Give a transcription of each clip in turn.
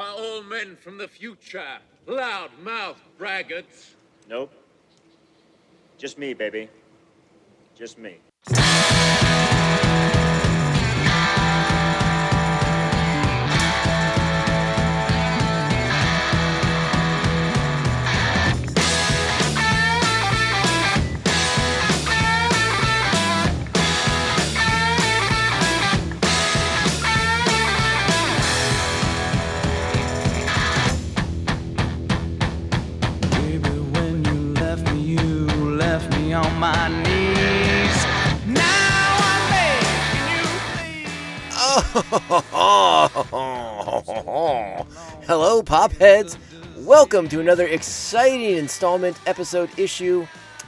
are all men from the future, loud-mouthed braggarts. Nope. Just me, baby. Just me. Popheads. Welcome to another exciting installment, episode, issue,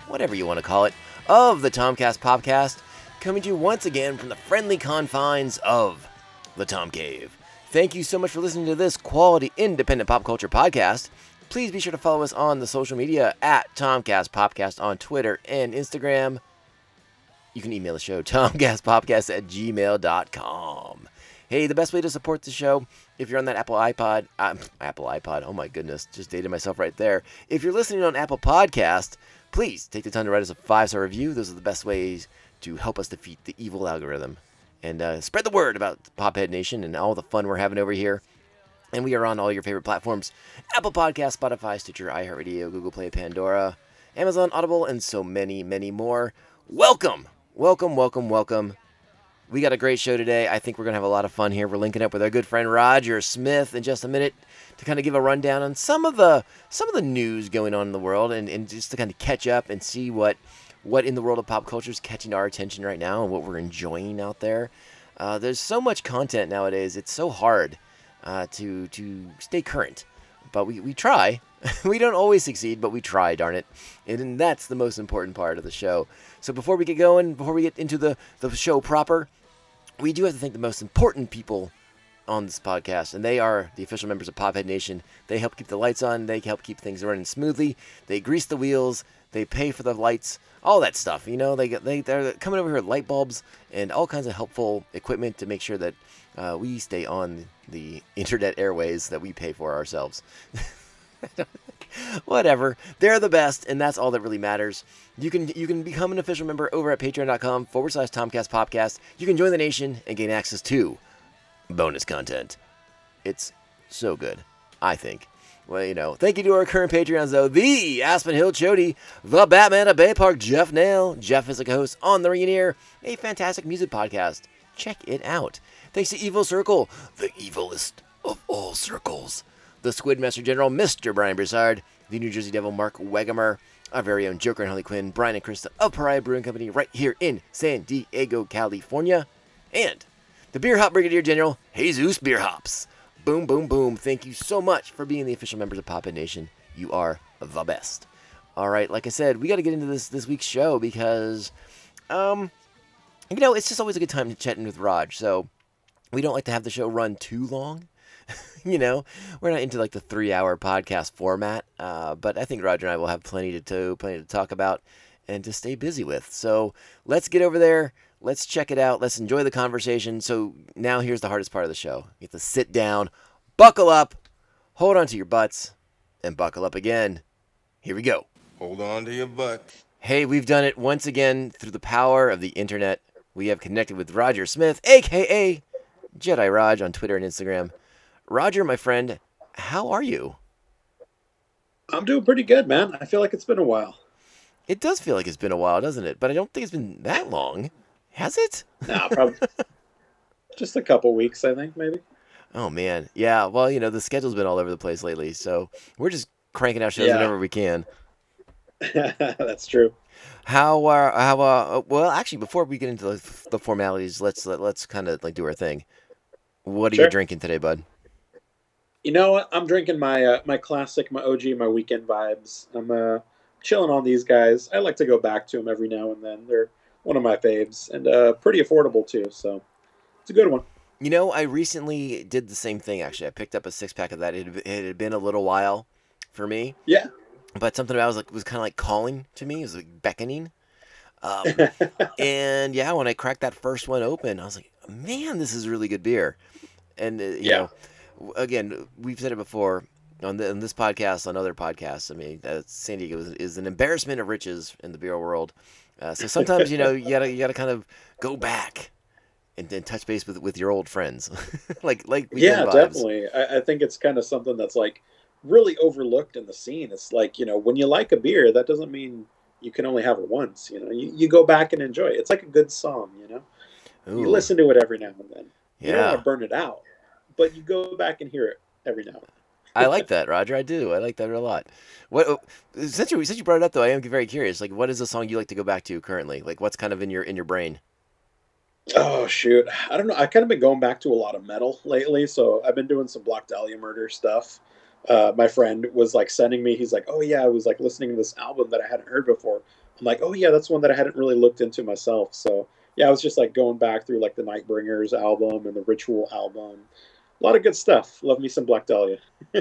whatever you want to call it, of the Tomcast Popcast, coming to you once again from the friendly confines of the Tom Cave. Thank you so much for listening to this quality independent pop culture podcast. Please be sure to follow us on the social media at Tomcast Popcast on Twitter and Instagram. You can email the show, tomcastpopcast at gmail.com. Hey, the best way to support the show, if you're on that Apple iPod, uh, Apple iPod, oh my goodness, just dated myself right there. If you're listening on Apple Podcast, please take the time to write us a five star review. Those are the best ways to help us defeat the evil algorithm. And uh, spread the word about Pophead Nation and all the fun we're having over here. And we are on all your favorite platforms Apple Podcast, Spotify, Stitcher, iHeartRadio, Google Play, Pandora, Amazon, Audible, and so many, many more. Welcome, welcome, welcome, welcome. We got a great show today. I think we're going to have a lot of fun here. We're linking up with our good friend Roger Smith in just a minute to kind of give a rundown on some of the some of the news going on in the world and, and just to kind of catch up and see what what in the world of pop culture is catching our attention right now and what we're enjoying out there. Uh, there's so much content nowadays. It's so hard uh, to to stay current, but we, we try. we don't always succeed, but we try, darn it. And that's the most important part of the show. So before we get going, before we get into the, the show proper, we do have to thank the most important people on this podcast, and they are the official members of Pophead Nation. They help keep the lights on, they help keep things running smoothly, they grease the wheels, they pay for the lights, all that stuff. You know, they they they're coming over here with light bulbs and all kinds of helpful equipment to make sure that uh, we stay on the internet airways that we pay for ourselves. Whatever, they're the best, and that's all that really matters. You can you can become an official member over at patreon.com forward slash Tomcast Popcast. You can join the nation and gain access to bonus content. It's so good, I think. Well, you know, thank you to our current Patreons, though. The Aspen Hill Chody, the Batman of Bay Park, Jeff Nail. Jeff is a host on The Ring a fantastic music podcast. Check it out. Thanks to Evil Circle, the evilest of all circles. The Squid Master General, Mr. Brian Broussard. The New Jersey Devil, Mark Wegemer. Our very own Joker and Harley Quinn, Brian and Krista of Pariah Brewing Company, right here in San Diego, California. And the Beer Hop Brigadier General, Jesus Beer Hops. Boom, boom, boom. Thank you so much for being the official members of Papa Nation. You are the best. All right, like I said, we got to get into this this week's show because, um, you know, it's just always a good time to chat in with Raj. So we don't like to have the show run too long. you know, we're not into like the three hour podcast format, uh, but I think Roger and I will have plenty to do, plenty to talk about, and to stay busy with. So let's get over there. Let's check it out. Let's enjoy the conversation. So now here's the hardest part of the show. You have to sit down, buckle up, hold on to your butts, and buckle up again. Here we go. Hold on to your butt. Hey, we've done it once again through the power of the internet. We have connected with Roger Smith, aka Jedi Raj, on Twitter and Instagram. Roger, my friend, how are you? I'm doing pretty good, man. I feel like it's been a while. It does feel like it's been a while, doesn't it? But I don't think it's been that long. Has it? No, probably just a couple weeks, I think, maybe. Oh man, yeah. Well, you know the schedule's been all over the place lately, so we're just cranking out shows Yeah. whenever we can. That's true. How are how uh, well actually before we get into the, the formalities, let's let, let's kind of like do our thing. What are you drinking today, bud? You know what? I'm drinking my uh, my classic, my OG, my weekend vibes. I'm uh, chilling on these guys. I like to go back to them every now and then. They're one of my faves and uh, pretty affordable too. So it's a good one. You know, I recently did the same thing. Actually, I picked up a six pack of that. It, had- it had been a little while for me, Yeah. but something about it was like was kind of like calling to me. It was like beckoning. Um, and yeah, when I cracked that first one open, I was like, man, this is really good beer. And uh, you Yeah. know, again, we've said it before on, the, on this podcast, on other podcasts. I mean, uh, San Diego is, is an embarrassment of riches in the beer world. Uh, so sometimes, you know, you gotta you gotta kind of go back and then touch base with with your old friends, like like yeah, Vibes. definitely. I, I think it's kind of something that's like really overlooked in the scene. It's like you know, when you like a beer, that doesn't mean you can only have it once. You know, you, you go back and enjoy it. It's like a good song. You know, you listen to it every now and then. You don't yeah, want to burn it out, but you go back and hear it every now. and then. I like that, Roger. I do. I like that a lot. What uh, since you since you brought it up though, I am very curious. Like, what is a song you like to go back to currently? Like, what's kind of in your in your brain? Oh shoot, I don't know. I kind of been going back to a lot of metal lately, so I've been doing some Black Dahlia Murder stuff. Uh, my friend was like sending me. He's like, "Oh yeah, I was like listening to this album that I hadn't heard before." I'm like, "Oh yeah, that's one that I hadn't really looked into myself." So yeah, I was just like going back through like the Nightbringers album and the Ritual album. A lot of good stuff. Love me some Black Dahlia.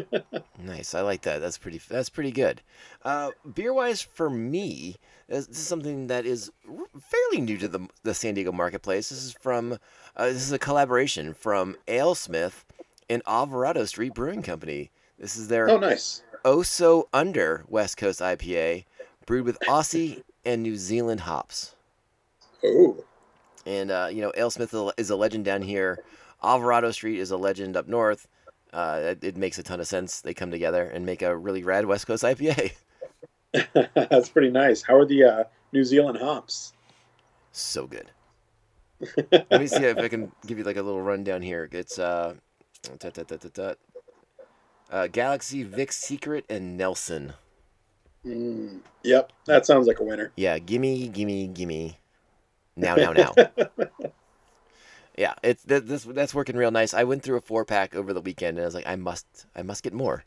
Nice. I like that. That's pretty. That's pretty good. Uh, beer wise, for me, this this is something that is fairly new to the the San Diego marketplace. This is from. Uh, this is a collaboration from AleSmith and Alvarado Street Brewing Company. This is their Oh, nice. oh so Under West Coast IPA, brewed with Aussie and New Zealand hops. Oh, And uh, you know, AleSmith is a legend down here. Alvarado Street is a legend up north. Uh, it, it makes a ton of sense. They come together and make a really rad West Coast IPA. that's pretty nice. How are the uh, New Zealand hops? so good. Let me see if I can give you like a little rundown here. It's uh, tut, tut, tut, uh Galaxy, Vic Secret, and Nelson. Mm, yep, that sounds like a winner. Yeah, gimme, gimme, gimme. Now, now, now. Yeah, it's that, this that's working real nice. I went through a four pack over the weekend, and I was like, I must, I must get more.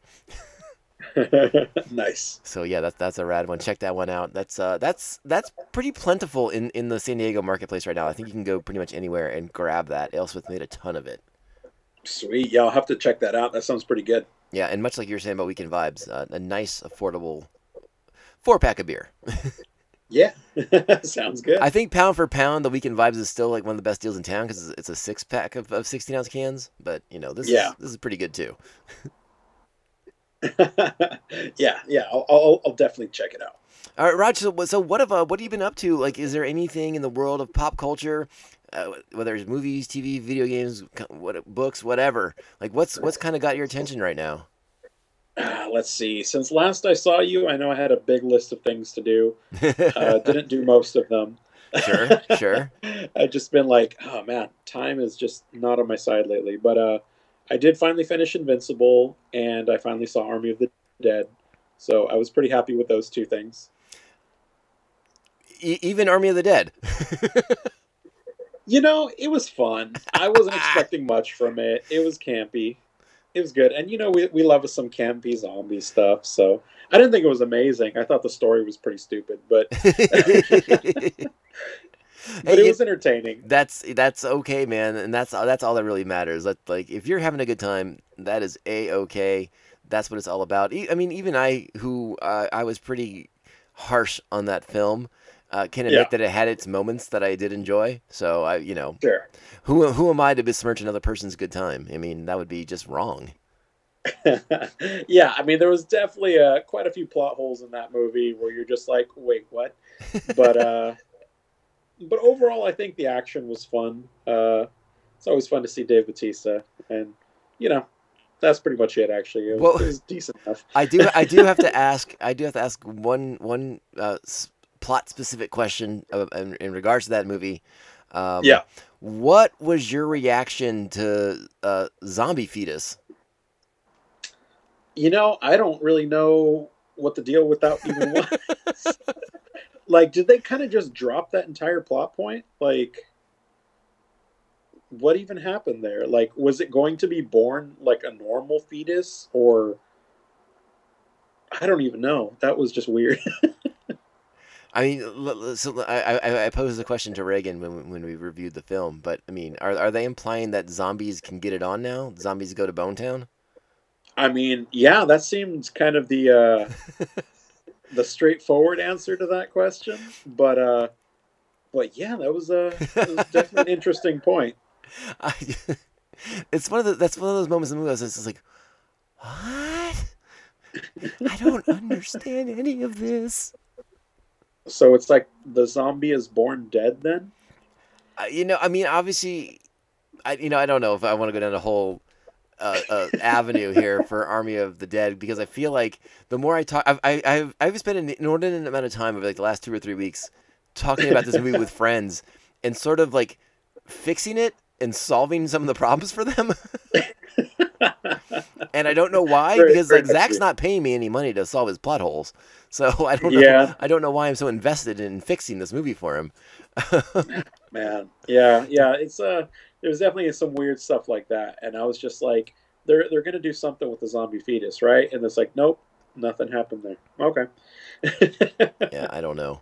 nice. So yeah, that's that's a rad one. Check that one out. That's uh that's that's pretty plentiful in in the San Diego marketplace right now. I think you can go pretty much anywhere and grab that. Alesmith made a ton of it. Sweet. Yeah, I'll have to check that out. That sounds pretty good. Yeah, and much like you were saying about Weekend Vibes, uh, a nice, affordable four pack of beer. Yeah, sounds good. I think pound for pound, the Weekend Vibes is still like one of the best deals in town because it's a six pack of, of sixteen ounce cans. But you know, this Yeah. is this is pretty good too. yeah, yeah, I'll, I'll, I'll definitely check it out. All right, Raj. So, what- so what have uh, what have you been up to? Like, is there anything in the world of pop culture, uh, whether it's movies, TV, video games, what books, whatever? Like, what's what's kind of got your attention right now? Uh, let's see. Since last I saw you, I know I had a big list of things to do. Uh, didn't do most of them. sure, sure. I've just been like, oh man, time is just not on my side lately. But uh, I did finally finish Invincible, and I finally saw Army of the Dead. So I was pretty happy with those two things. E- even Army of the Dead. You know, it was fun. I wasn't expecting much from it. It was campy. It was good. And you know, we, we love some campy zombie stuff. So I didn't think it was amazing. I thought the story was pretty stupid, but but it was entertaining. that's that's okay, man, and that's that's all that really matters. That like if you're having a good time, that is a okay. That's what it's all about. I mean, even I, who uh, I was pretty harsh on that film, uh, can admit Yeah. that it had its moments that I did enjoy. So I, you know, Sure. who who am I to besmirch another person's good time? I mean, that would be just wrong. yeah, I mean, there was definitely uh, quite a few plot holes in that movie where you're just like, wait, what? But uh, but overall, I think the action was fun. Uh, it's always fun to see Dave Bautista, and you know, that's pretty much it. Actually, it was, Well- it was decent enough. I do I do have to ask I do have to ask one one uh, plot specific question uh, in, in regards to that movie. Um, Yeah. What was your reaction to uh, zombie fetus? You know, I don't really know what the deal with that even was. like, did they kind of just drop that entire plot point? Like, what even happened there? Like, was it going to be born like a normal fetus, or I don't even know. That was just weird. I mean, so I, I I posed the question to Reagan when we- when we reviewed the film, but I mean, are are they implying that zombies can get it on now? Zombies go to Bone Town? I mean, yeah, that seems kind of the uh, the straightforward answer to that question, but uh, but yeah, that was a that was definitely an interesting point. I, it's one of the that's one of those moments in the movie. I was just like, what? I don't understand any of this. So it's like the zombie is born dead then? Uh, you know, I mean, obviously, I you know, I don't know if I want to go down a whole uh, uh, avenue here for Army of the Dead because I feel like the more I talk, I've I, I've I've spent an inordinate amount of time over like the last two or three weeks talking about this movie with friends and sort of like fixing it and solving some of the problems for them. and I don't know why Very- because very like Zach's not paying me any money to solve his plot holes. So I don't know. Yeah. I don't know why I'm so invested in fixing this movie for him. Man, yeah, yeah. It's uh, there's definitely some weird stuff like that, and I was just like, they're they're gonna do something with the zombie fetus, right? And it's like, nope, nothing happened there. Okay. yeah, I don't know.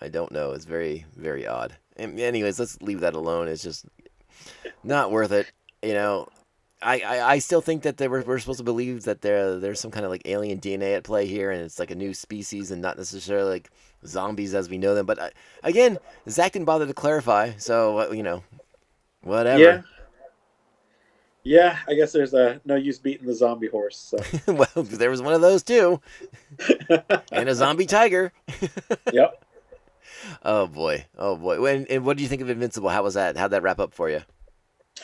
I don't know. It's very, very odd. And anyways, let's leave that alone. It's just not worth it. You know, I, I, I still think that they were, we're supposed to believe that there there's some kind of like alien DNA at play here, and it's like a new species and not necessarily like zombies as we know them. But I, again, Zach didn't bother to clarify, so uh, you know, whatever. Yeah. Yeah, I guess there's uh, no use beating the zombie horse. So. well, there was one of those too, and a zombie tiger. yep. Oh boy, oh boy. When and what do you think of Invincible? How was that? How'd that wrap up for you?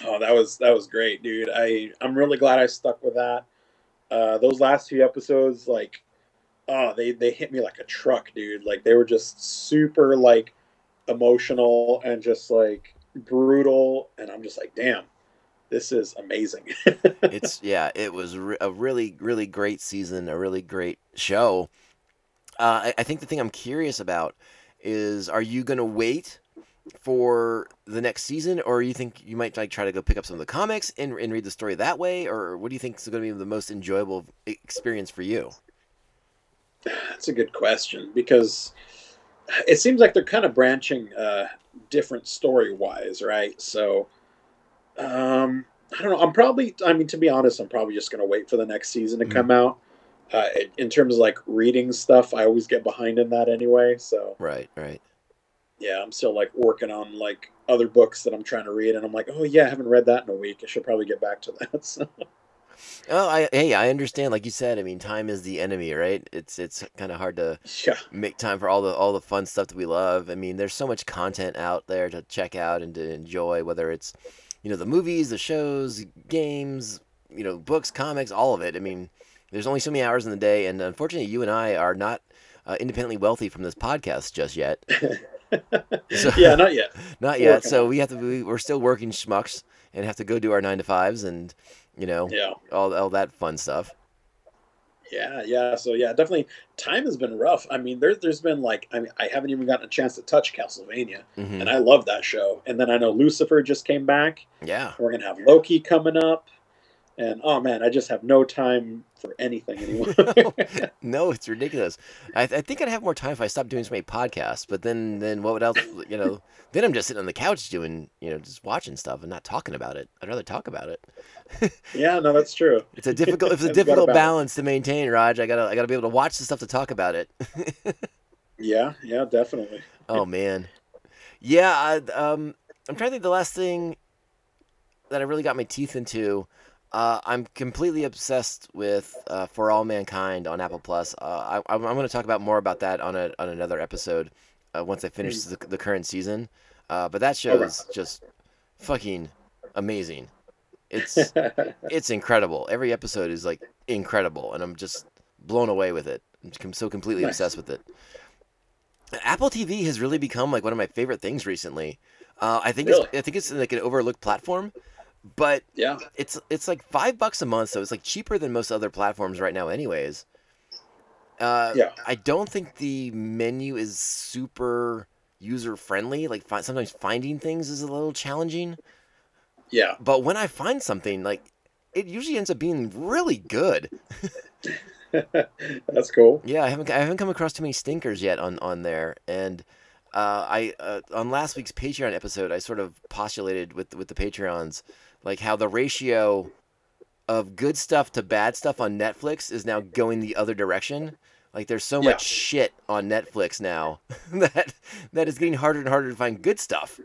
Oh, that was that was great, dude. I I'm really glad I stuck with that. Uh, those last few episodes, like, oh, they they hit me like a truck, dude. Like they were just super like emotional and just like brutal, and I'm just like, damn, this is amazing. it's yeah, it was re- a really really great season, a really great show. Uh, I, I think the thing I'm curious about is, are you gonna wait for the next season, or you think you might like try to go pick up some of the comics and, and read the story that way, or what do you think is going to be the most enjoyable experience for you? That's a good question because it seems like they're kind of branching uh, different story wise, right? So, um, I don't know. I'm probably, I mean, to be honest, I'm probably just going to wait for the next season to Mhm. come out. Uh, in terms of like reading stuff, I always get behind in that anyway. So, Right, right. yeah, I'm still like working on like other books that I'm trying to read, and I'm like, oh yeah, I haven't read that in a week. I should probably get back to that. So, Oh, I hey, I understand. Like you said, I mean, time is the enemy, right? It's it's kind of hard to yeah, make time for all the all the fun stuff that we love. I mean, there's so much content out there to check out and to enjoy, whether it's you know the movies, the shows, games, you know, books, comics, all of it. I mean, there's only so many hours in the day, and unfortunately, you and I are not uh, independently wealthy from this podcast just yet. So- yeah, not yet. Not yet. Working So we have to. We, we're still working schmucks and have to go do our nine to fives and you know Yeah. all all that fun stuff. Yeah, yeah. So yeah, definitely time has been rough. I mean, there, there's been like, I mean, I haven't even gotten a chance to touch Castlevania, hmm and I love that show. And then I know Lucifer just came back. Yeah. We're gonna have Loki coming up, and oh man, I just have no time for anything anymore. no, it's ridiculous. I, I think I'd have more time if I stopped doing so many podcasts. But then, then what would else? You know, then I'm just sitting on the couch doing, you know, just watching stuff and not talking about it. I'd rather talk about it. yeah, no, that's true. It's a difficult, it's a difficult balance. balance to maintain, Raj. I gotta, I gotta be able to watch the stuff to talk about it. Yeah, yeah, definitely. oh man, yeah. I, um, I'm trying to think. The last thing that I really got my teeth into. Uh, I'm completely obsessed with uh, For All Mankind on Apple Plus. Uh, I, I'm, I'm going to talk about more about that on a, on another episode uh, once I finish the, the current season. Uh, but that show is just fucking amazing. It's it's incredible. Every episode is like incredible, and I'm just blown away with it. I'm so completely Nice. obsessed with it. Apple TV has really become like one of my favorite things recently. Uh, I think Really? it's I think it's like an overlooked platform, but yeah, it's it's like five bucks a month, so it's like cheaper than most other platforms right now, anyways. Uh, Yeah. I don't think the menu is super user friendly. Like fi- sometimes finding things is a little challenging, yeah. but when I find something, like it usually ends up being really good. that's cool. Yeah, I haven't I haven't come across too many stinkers yet on on there, and uh, I uh, on last week's Patreon episode, I sort of postulated with with the Patreons like how the ratio of good stuff to bad stuff on Netflix is now going the other direction. Like there's so Yeah. much shit on Netflix now that that is getting harder and harder to find good stuff.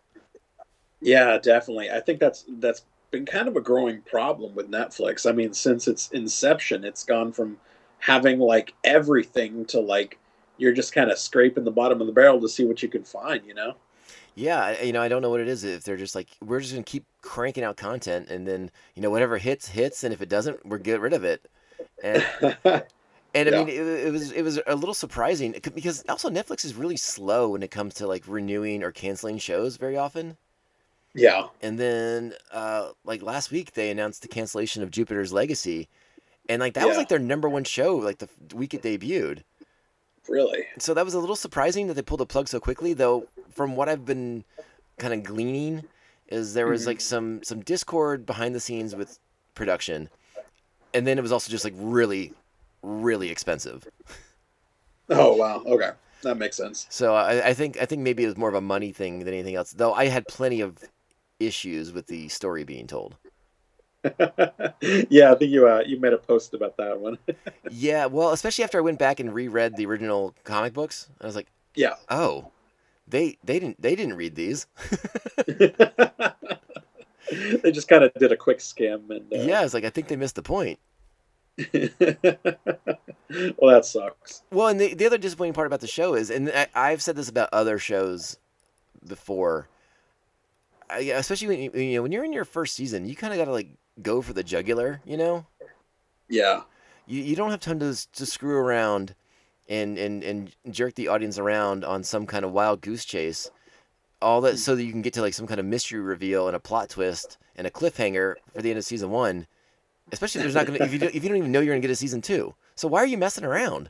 Yeah, definitely. I think that's that's been kind of a growing problem with Netflix. I mean, since its inception, it's gone from having like everything to like you're just kind of scraping the bottom of the barrel to see what you can find, you know? Yeah, you know, I don't know what it is. If they're just like, we're just gonna keep cranking out content, and then you know whatever hits hits, and if it doesn't, we're get rid of it. And and I Yeah. mean, it, it was it was a little surprising because also Netflix is really slow when it comes to like renewing or canceling shows very often. yeah. And then uh, like last week, they announced the cancellation of Jupiter's Legacy, and like that was like their number one show like the week it debuted. Really? So that was a little surprising that they pulled the plug so quickly, though. From what I've been kind of gleaning, is there was Mhm. like some some discord behind the scenes with production, and then it was also just like really, really expensive. Oh wow. Okay. That makes sense. So I, I think I think maybe it was more of a money thing than anything else. Though I had plenty of issues with the story being told. yeah, I think you uh, you made a post about that one. Yeah, well, especially after I went back and reread the original comic books, I was like, yeah. oh, they they didn't they didn't read these. they just kind of did a quick skim and uh, Yeah, it's like I think they missed the point. well, that sucks. Well, and the, the other disappointing part about the show is, and I, I've said this about other shows before, I, especially when you, you know when you're in your first season, you kind of got to like go for the jugular, you know. Yeah. You, you don't have time to to screw around and, and and jerk the audience around on some kind of wild goose chase, all that hmm. so that you can get to like some kind of mystery reveal and a plot twist and a cliffhanger for the end of season one. Especially if there's not gonna if you don't, if you don't even know you're gonna get a season two. So why are you messing around?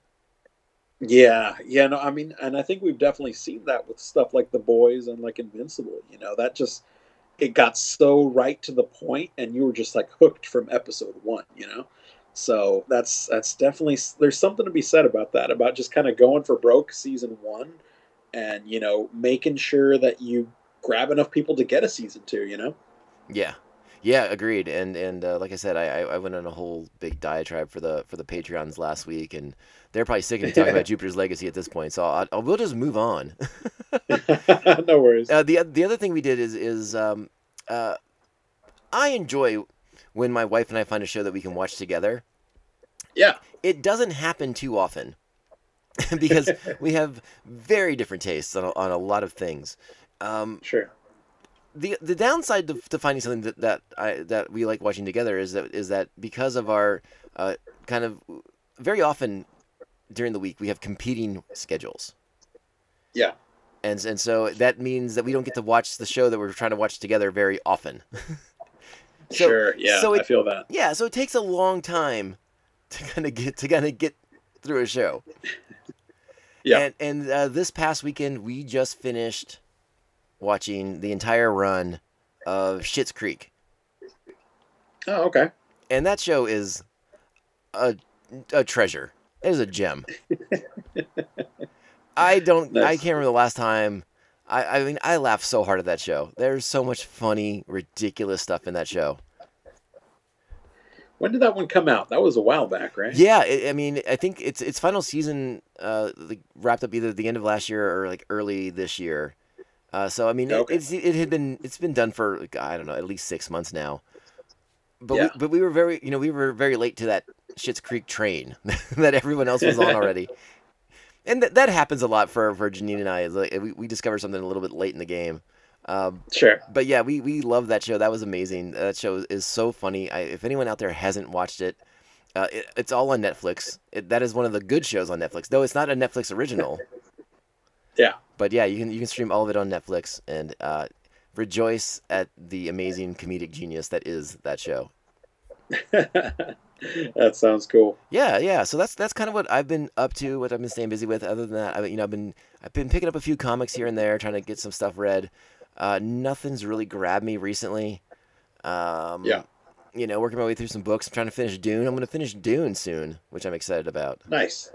Yeah, yeah, no, I mean, and I think we've definitely seen that with stuff like The Boys and like Invincible. You know, that just it got so right to the point, and you were just like hooked from episode one. You know, so that's that's definitely there's something to be said about that, about just kind of going for broke season one, and you know, making sure that you grab enough people to get a season two. You know. Yeah, yeah, agreed. And and uh, like I said, I I went on a whole big diatribe for the for the Patreons last week, and they're probably sick of talking about Jupiter's Legacy at this point. So I'll, I'll, we'll just move on. no worries. Uh, the the other thing we did is is um, uh, I enjoy when my wife and I find a show that we can watch together. yeah. It doesn't happen too often because we have very different tastes on a, on a lot of things. Um, Sure. the the downside to, to finding something that that I that we like watching together is that is that because of our uh, kind of very often during the week we have competing schedules. Yeah. And and so that means that we don't get to watch the show that we're trying to watch together very often. So- sure. Yeah. so I feel that. Yeah, so it takes a long time to kind of get to kind of get through a show. Yeah. And and uh, this past weekend we just finished watching the entire run of Schitt's Creek. Oh, okay. and that show is a a treasure. It is a gem. I don't. I can't remember the last time. I, I mean, I laugh so hard at that show. There's so much funny, ridiculous stuff in that show. When did that one come out? That was a while back, right? Yeah, I I mean, I think its its final season uh, wrapped up either the end of last year or like early this year. Uh, so I mean, it, Okay. it's it had been it's been done for like, I don't know at least six months now. But Yeah. we, but we were very you know we were very late to that Schitt's Creek train that everyone else was on already, and th- that happens a lot for for Janine and I. is Like we we discover something a little bit late in the game. Um, Sure. but yeah, we we love that show. That was amazing. That show is so funny. I, if anyone out there hasn't watched it, uh, it it's all on Netflix. It, that is one of the good shows on Netflix, though it's not a Netflix original. Yeah. But yeah, you can you can stream all of it on Netflix and uh, rejoice at the amazing comedic genius that is that show. that sounds cool. Yeah, yeah. So that's that's kind of what I've been up to, what I've been staying busy with. Other than that, I, you know, I've been I've been picking up a few comics here and there, trying to get some stuff read. Uh, nothing's really grabbed me recently. Um, Yeah. You know, working my way through some books. I'm trying to finish Dune. I'm going to finish Dune soon, which I'm excited about. Nice.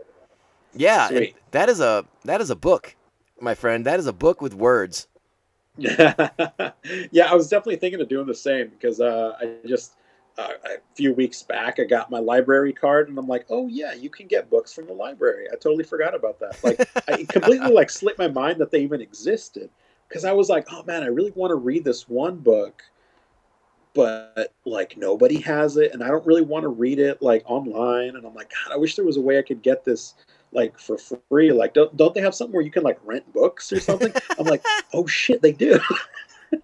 Yeah, that is a that is a book, my friend. That is a book with words. yeah, I was definitely thinking of doing the same because uh, I just uh, a few weeks back I got my library card and I'm like, oh yeah, you can get books from the library. I totally forgot about that. Like, I completely like slipped my mind that they even existed because I was like, oh man, I really want to read this one book, but like nobody has it, and I don't really want to read it like online. And I'm like, God, I wish there was a way I could get this like for free. Like, don't don't they have something where you can like rent books or something? I'm like, oh shit, they do.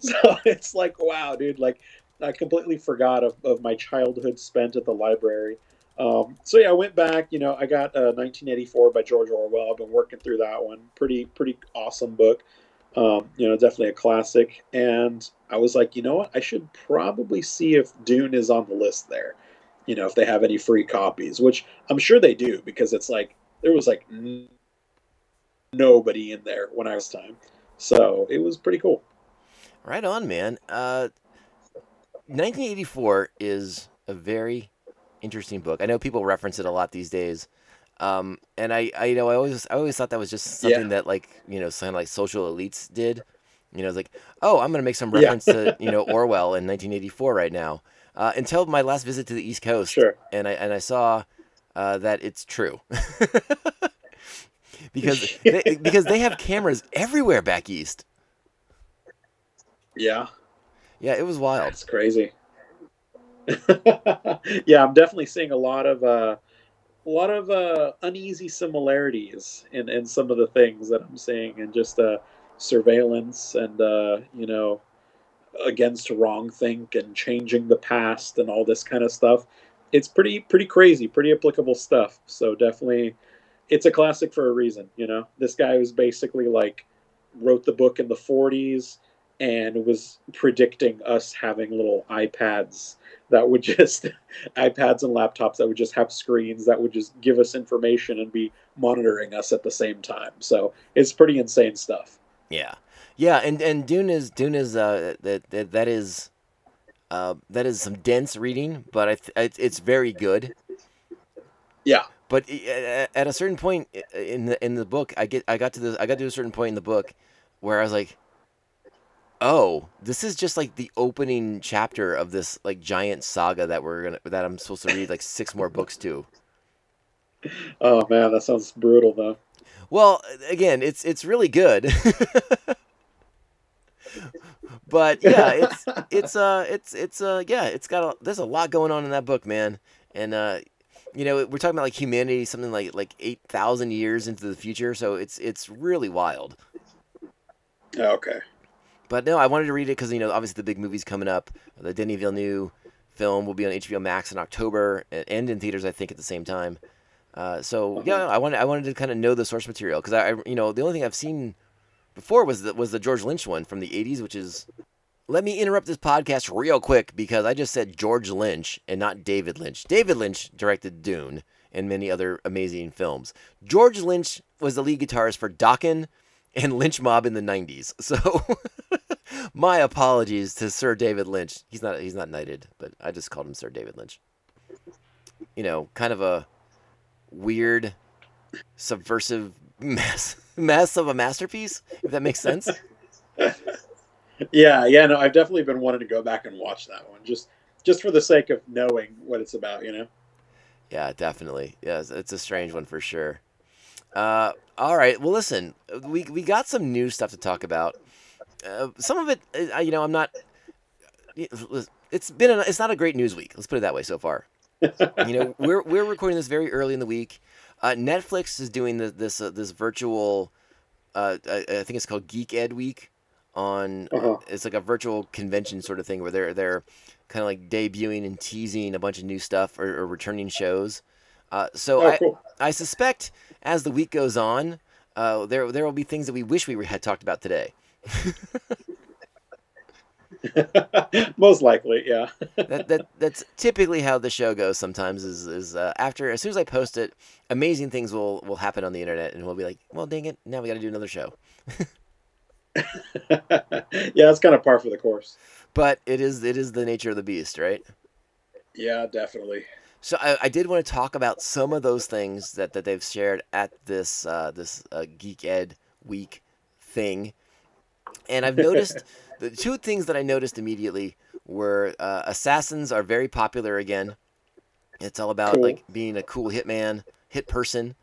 so it's like, wow, dude, like I completely forgot of, of my childhood spent at the library. Um, so yeah, I went back. You know, I got uh, 1984 by George Orwell. I've been working through that one. Pretty pretty awesome book. Um, you know, definitely a classic. And I was like, you know what? I should probably see if Dune is on the list there. You know, if they have any free copies, which I'm sure they do, because it's like there was like n- nobody in there when I was time. So it was pretty cool. Right on, man. Uh, 1984 is a very interesting book. I know people reference it a lot these days. Um, and I, I, you know, I always, I always thought that was just something Yeah. that like, you know, something like social elites did. You know, it's like, oh, I'm gonna make some Yeah. reference to, you know, Orwell in 1984 right now. Uh, until my last visit to the East Coast, Sure. and I and I saw uh, that it's true. because they, because they have cameras everywhere back east. Yeah. Yeah, it was wild. That's crazy. yeah, I'm definitely seeing a lot of uh, a lot of uh, uneasy similarities in, in some of the things that I'm seeing, and just uh, surveillance and uh, you know against wrongthink and changing the past and all this kind of stuff. It's pretty pretty crazy, pretty applicable stuff. So definitely, it's a classic for a reason. You know, this guy was basically like wrote the book in the 40s and was predicting us having little iPads that would just iPads and laptops that would just have screens that would just give us information and be monitoring us at the same time. So it's pretty insane stuff. Yeah, yeah, and and Dune is Dune is uh that that, that is uh that is some dense reading, but I th- it's it's very good. Yeah. But at a certain point in the in the book, I get I got to this I got to a certain point in the book where I was like, oh, this is just like the opening chapter of this like giant saga that we're gonna that I'm supposed to read like six more books to. Oh man, that sounds brutal though. Well, again, it's it's really good. but yeah, it's it's uh it's it's uh yeah, it's got a, there's a lot going on in that book, man. And uh you know, we're talking about like humanity something like like 8,000 years into the future, so it's it's really wild. Okay. But no, I wanted to read it cuz you know, obviously the big movie's coming up. The Denis Villeneuve film will be on HBO Max in October and in theaters I think at the same time. Uh, so yeah, I wanted I wanted to kind of know the source material because I, I- you know the only thing I've seen before was the was the George Lynch one from the '80s, which is. Let me interrupt this podcast real quick because I just said George Lynch and not David Lynch. David Lynch directed Dune and many other amazing films. George Lynch was the lead guitarist for Dokken and Lynch Mob in the '90s. So my apologies to Sir David Lynch. He's not he's not knighted, but I just called him Sir David Lynch. You know, kind of a weird, subversive mess mess of a masterpiece. If that makes sense. Yeah, yeah, no, I've definitely been wanting to go back and watch that one just just for the sake of knowing what it's about, you know. Yeah, definitely. Yeah, it's, it's a strange one for sure. Uh, all right. Well, listen, we we got some new stuff to talk about. Uh, some of it, uh, you know, I'm not. It's been a, it's not a great news week. Let's put it that way so far. you know, we're we're recording this very early in the week. Uh, Netflix is doing the, this uh, this virtual. Uh, I, I think it's called Geeked Week. On Uh-huh. it's like a virtual convention sort of thing where they're they're kind of like debuting and teasing a bunch of new stuff or, or returning shows. Uh, so Oh, I, cool. I suspect as the week goes on, uh, there there will be things that we wish we had talked about today. Most likely, yeah. That, that that's typically how the show goes. Sometimes is is uh, after as soon as I post it, amazing things will will happen on the internet, and we'll be like, well, dang it, now we got to do another show. yeah, it's kind of par for the course. But it is it is the nature of the beast, right? Yeah, definitely. So I, I did want to talk about some of those things that, that they've shared at this uh, this uh, Geeked Week thing, and I've noticed the two things that I noticed immediately were uh, assassins are very popular again. It's all about Cool. like being a cool hitman, hit person,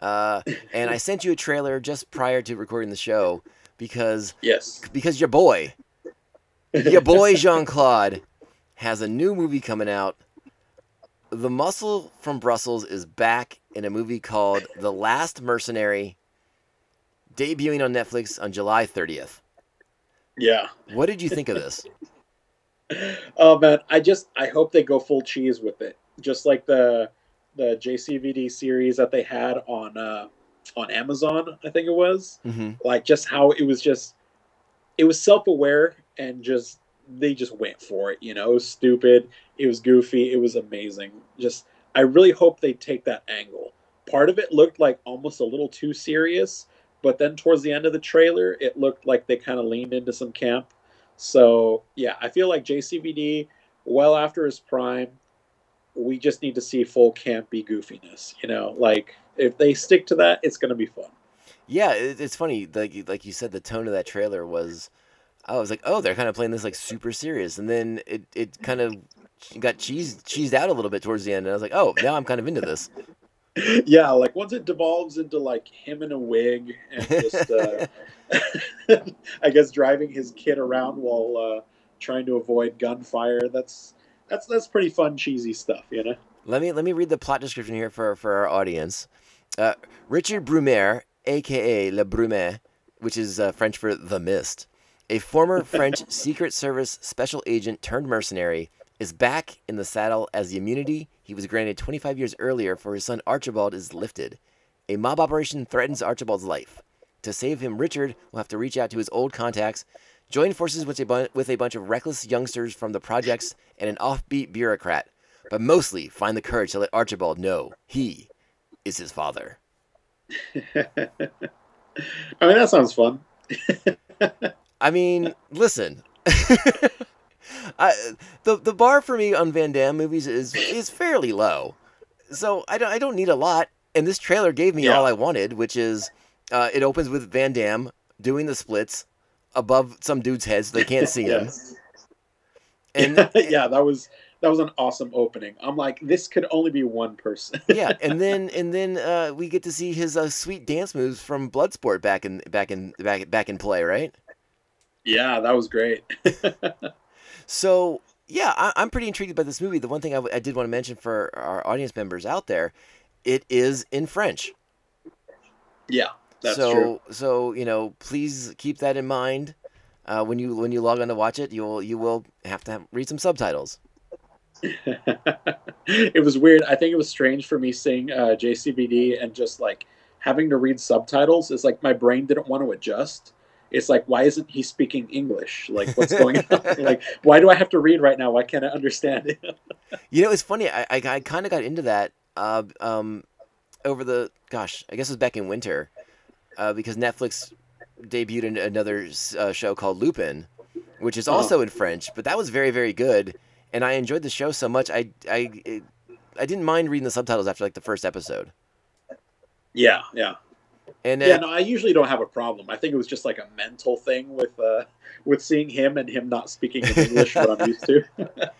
uh, and I sent you a trailer just prior to recording the show because Yes. because your boy Your boy Jean Claude has a new movie coming out. The Muscle from Brussels is back in a movie called The Last Mercenary, debuting on Netflix on July 30th. Yeah. What did you think of this? Oh man, I just I hope they go full cheese with it, just like the the JCVD series that they had on uh, on Amazon. I think it was hmm like just how it was just it was self aware and just they just went for it. You know, it was stupid. It was goofy. It was amazing. Just I really hope they take that angle. Part of it looked like almost a little too serious, but then towards the end of the trailer, it looked like they kind of leaned into some camp. So yeah, I feel like JCVD, well after his prime, we just need to see full campy goofiness. You know, like if they stick to that, it's gonna be fun. Yeah, it's funny. Like like you said, the tone of that trailer was. I was like, oh, they're kind of playing this like super serious, and then it, it kind of got cheesed cheesed out a little bit towards the end, and I was like, oh, now I'm kind of into this. yeah, like once it devolves into like him in a wig and just, uh, I guess, driving his kid around while uh, trying to avoid gunfire. That's that's that's pretty fun, cheesy stuff, you know. Let me let me read the plot description here for for our audience. Uh, Richard Brumaire, aka Le Brumet, which is uh, French for the Mist, a former French Secret Service special agent turned mercenary, is back in the saddle as the immunity he was granted 25 years earlier for his son Archibald is lifted. A mob operation threatens Archibald's life. To save him, Richard will have to reach out to his old contacts, join forces with a, bu- with a bunch of reckless youngsters from the projects and an offbeat bureaucrat, but mostly find the courage to let Archibald know he is his father. I mean, that sounds fun. I mean, listen. I, the the bar for me on Van Damme movies is is fairly low, so I don't I don't need a lot. And this trailer gave me Yeah. all I wanted, which is uh, it opens with Van Damme doing the splits above some dude's head so they can't see him. And yeah, that was that was an awesome opening. I'm like, this could only be one person. yeah, and then and then uh, we get to see his uh, sweet dance moves from Bloodsport back in back in back back in play, right? yeah, that was great. So yeah, I, I'm pretty intrigued by this movie. The one thing I, w- I did want to mention for our audience members out there, it is in French. yeah, that's so true. so you know, please keep that in mind uh, when you when you log on to watch it. You'll you will have to have, read some subtitles. it was weird. I think it was strange for me seeing uh, JCVD and just like having to read subtitles. It's like my brain didn't want to adjust. It's like, why isn't he speaking English? Like, what's going on? like, why do I have to read right now? Why can't I understand it? You know, it's funny. I I, I kind of got into that uh, um, over the gosh, I guess it was back in winter uh, because Netflix debuted another uh, show called Lupin, which is Uh-huh. also in French, but that was very very good, and I enjoyed the show so much. I I I didn't mind reading the subtitles after like the first episode. yeah, yeah, And uh, yeah. No, I usually don't have a problem. I think it was just like a mental thing with uh, with seeing him and him not speaking English, what I'm used to.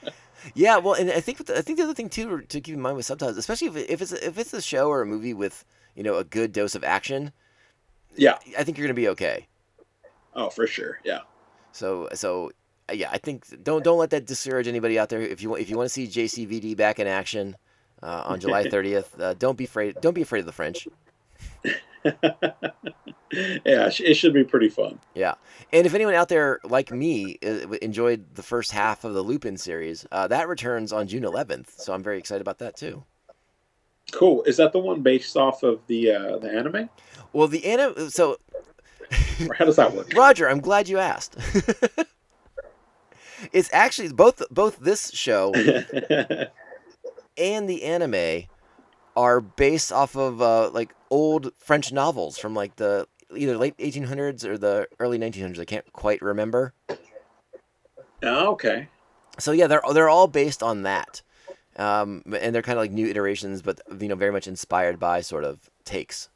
Yeah, well, and I think the, I think the other thing too to keep in mind with subtitles, especially if, if it's if it's a show or a movie with you know a good dose of action, yeah. I think you're gonna be okay. Oh, for sure. Yeah. So so uh, yeah, I think don't don't let that discourage anybody out there. If you want if you want to see JCVD back in action uh, on July 30th, uh, don't be afraid don't be afraid of the French. yeah, it should be pretty fun. Yeah, and if anyone out there like me uh, enjoyed the first half of the Lupin series, uh, that returns on June 11th. So I'm very excited about that too. Cool. Is that the one based off of the uh, the anime? Well, the anime. So how does that work? Roger, I'm glad you asked. it's actually both both this show and the anime are based off of uh, like old French novels from like the either late 1800s or the early 1900s. I can't quite remember. oh, okay. So yeah, they're they're all based on that, um, and they're kind of like new iterations, but you know very much inspired by sort of takes.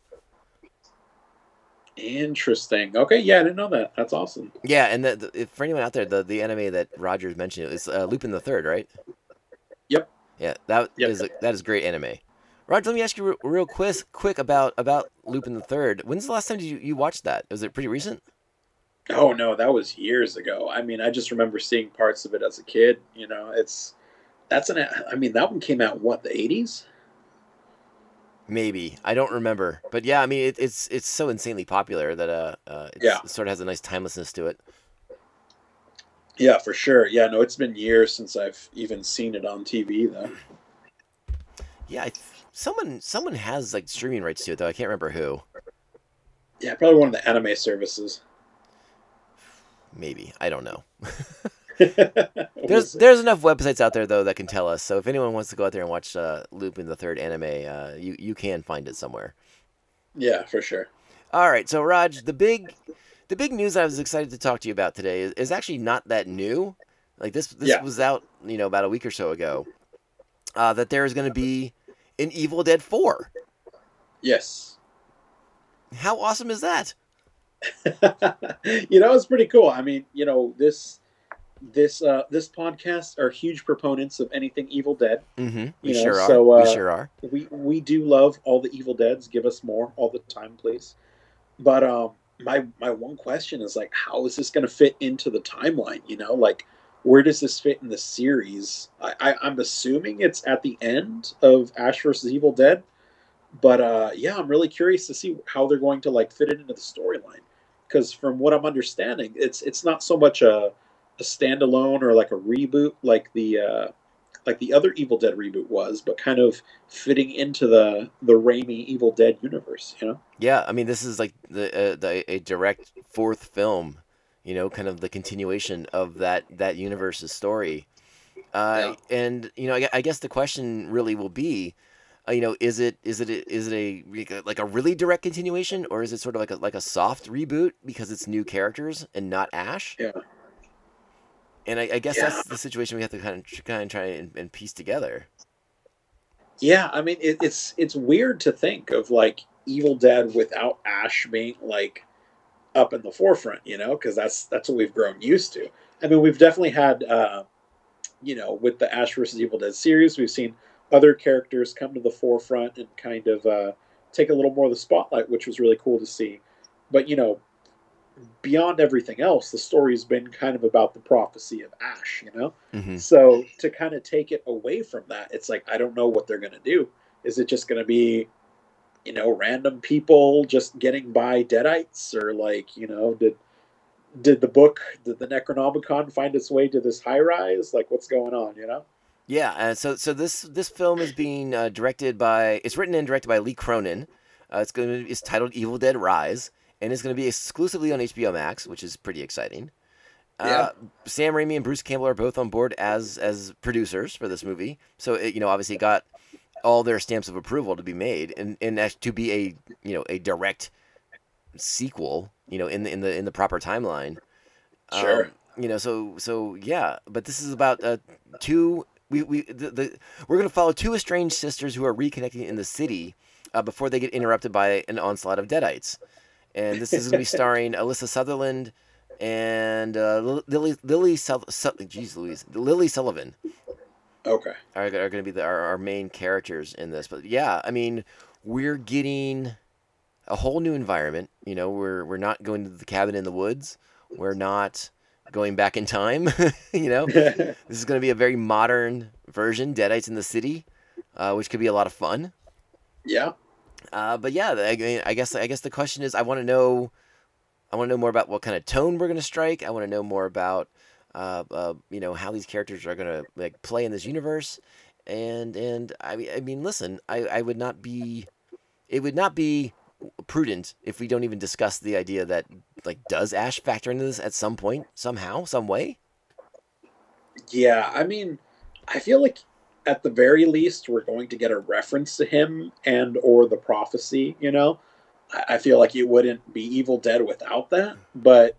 Interesting. Okay, yeah, I didn't know that. That's awesome. Yeah, and the, the, if for anyone out there, the, the anime that Rogers mentioned is uh, Lupin the Third, right? Yep. Yeah, that is Yep. a, that is great anime. Roger, let me ask you real, real quick, quick about about Lupin the Third. When's the last time did you, you watched that? Was it pretty recent? Oh no, that was years ago. I mean, I just remember seeing parts of it as a kid. You know, it's that's an. I mean, that one came out what the eighties. Maybe I don't remember, but yeah, I mean it, it's it's so insanely popular that uh, uh Yeah. it sort of has a nice timelessness to it. Yeah, for sure. Yeah, no, it's been years since I've even seen it on TV though. Yeah, I, someone someone has like streaming rights to it though. I can't remember who. Yeah, probably one of the anime services. Maybe I don't know. There's there's enough websites out there though that can tell us. So if anyone wants to go out there and watch uh, Lupin the Third anime, uh, you you can find it somewhere. yeah, for sure. All right, so Raj, the big the big news I was excited to talk to you about today is, is actually not that new. Like this this Yeah. was out you know about a week or so ago. Uh, that there is going to be an Evil Dead Four. Yes. How awesome is that? you know, it's pretty cool. I mean, you know, this this uh this podcast are huge proponents of anything Evil Dead. Mm-hmm. We know, sure are. so, we uh, sure are. we we do love all the Evil Deads. Give us more all the time, please. But um, my my one question is like, how is this going to fit into the timeline? You know, like where does this fit in the series? I, I I'm assuming it's at the end of Ash versus Evil Dead. But uh, yeah, I'm really curious to see how they're going to like fit it into the storyline. Because from what I'm understanding, it's it's not so much a a standalone or like a reboot like the uh, like the other Evil Dead reboot was, but kind of fitting into the the Raimi Evil Dead universe. You know? Yeah, I mean, this is like the, uh, the a direct fourth film, you know, kind of the continuation of that that universe's story. Uh, And you know, I, I guess the question really will be, uh, you know, is it is it is it a like a really direct continuation, or is it sort of like a like a soft reboot because it's new characters and not Ash? Yeah. And I, I guess Yeah. that's the situation we have to kind of kind of try and, and piece together. Yeah, I mean, it, it's it's weird to think of like Evil Dead without Ash being like up in the forefront. You know, because that's that's what we've grown used to. I mean, we've definitely had, uh, you know, with the Ash versus Evil Dead series, we've seen other characters come to the forefront and kind of uh, take a little more of the spotlight, which was really cool to see. But you know, beyond everything else, the story's been kind of about the prophecy of Ash. You know, hmm so to kind of take it away from that, it's like I don't know what they're gonna do. Is it just gonna be, you know, random people just getting by deadites, or like, you know, did did the book, did the Necronomicon find its way to this high rise? Like, what's going on? You know? Yeah, uh, so so this this film is being uh, directed by it's written and directed by Lee Cronin. Uh, it's going to it's titled Evil Dead Rise, and it's going to be exclusively on HBO Max, which is pretty exciting. Uh, Sam Raimi and Bruce Campbell are both on board as as producers for this movie, so it, you know obviously got all their stamps of approval to be made, and and as- to be a you know a direct sequel, you know in the in the in the proper timeline. Sure. Um, you know, so so yeah, but this is about uh, two. We we the, the we're gonna follow two estranged sisters who are reconnecting in the city uh, before they get interrupted by an onslaught of deadites, and this is gonna be starring Alyssa Sutherland and uh, Lily Lily Jeez Louise Lily Sullivan Okay. are, are going to be the, our, our main characters in this. But yeah, I mean, we're getting a whole new environment. You know, we're we're not going to the cabin in the woods. We're not going back in time. you know, this is going to be a very modern version, Deadites in the City, uh, which could be a lot of fun. yeah. Uh, but yeah, I, mean, I guess I guess the question is, I want to know, I want to know more about what kind of tone we're going to strike. I want to know more about, uh, uh, you know, how these characters are to like play in this universe. And and I I mean, listen, I, I would not be, it would not be prudent if we don't even discuss the idea that like does Ash factor into this at some point, somehow, some way. Yeah, I mean, I feel like at the very least we're going to get a reference to him and or the prophecy. You know, I, I feel like it wouldn't be Evil Dead without that. But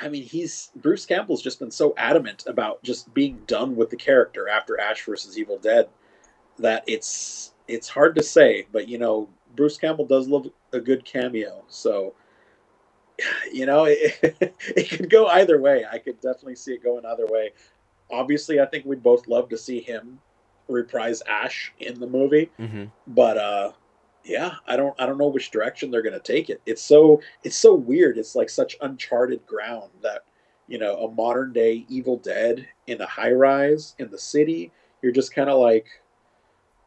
I mean, he's Bruce Campbell's just been so adamant about just being done with the character after Ash versus Evil Dead that it's it's hard to say. But you know, Bruce Campbell does love a good cameo, so. You know, it, it could go either way. I could definitely see it going either way obviously i think we'd both love to see him reprise ash in the movie Mm-hmm. but uh yeah, I don't I don't know which direction they're gonna take it. It's so it's so weird. It's like such uncharted ground that you know a modern day Evil Dead in a high rise in the city. You're just kind of like,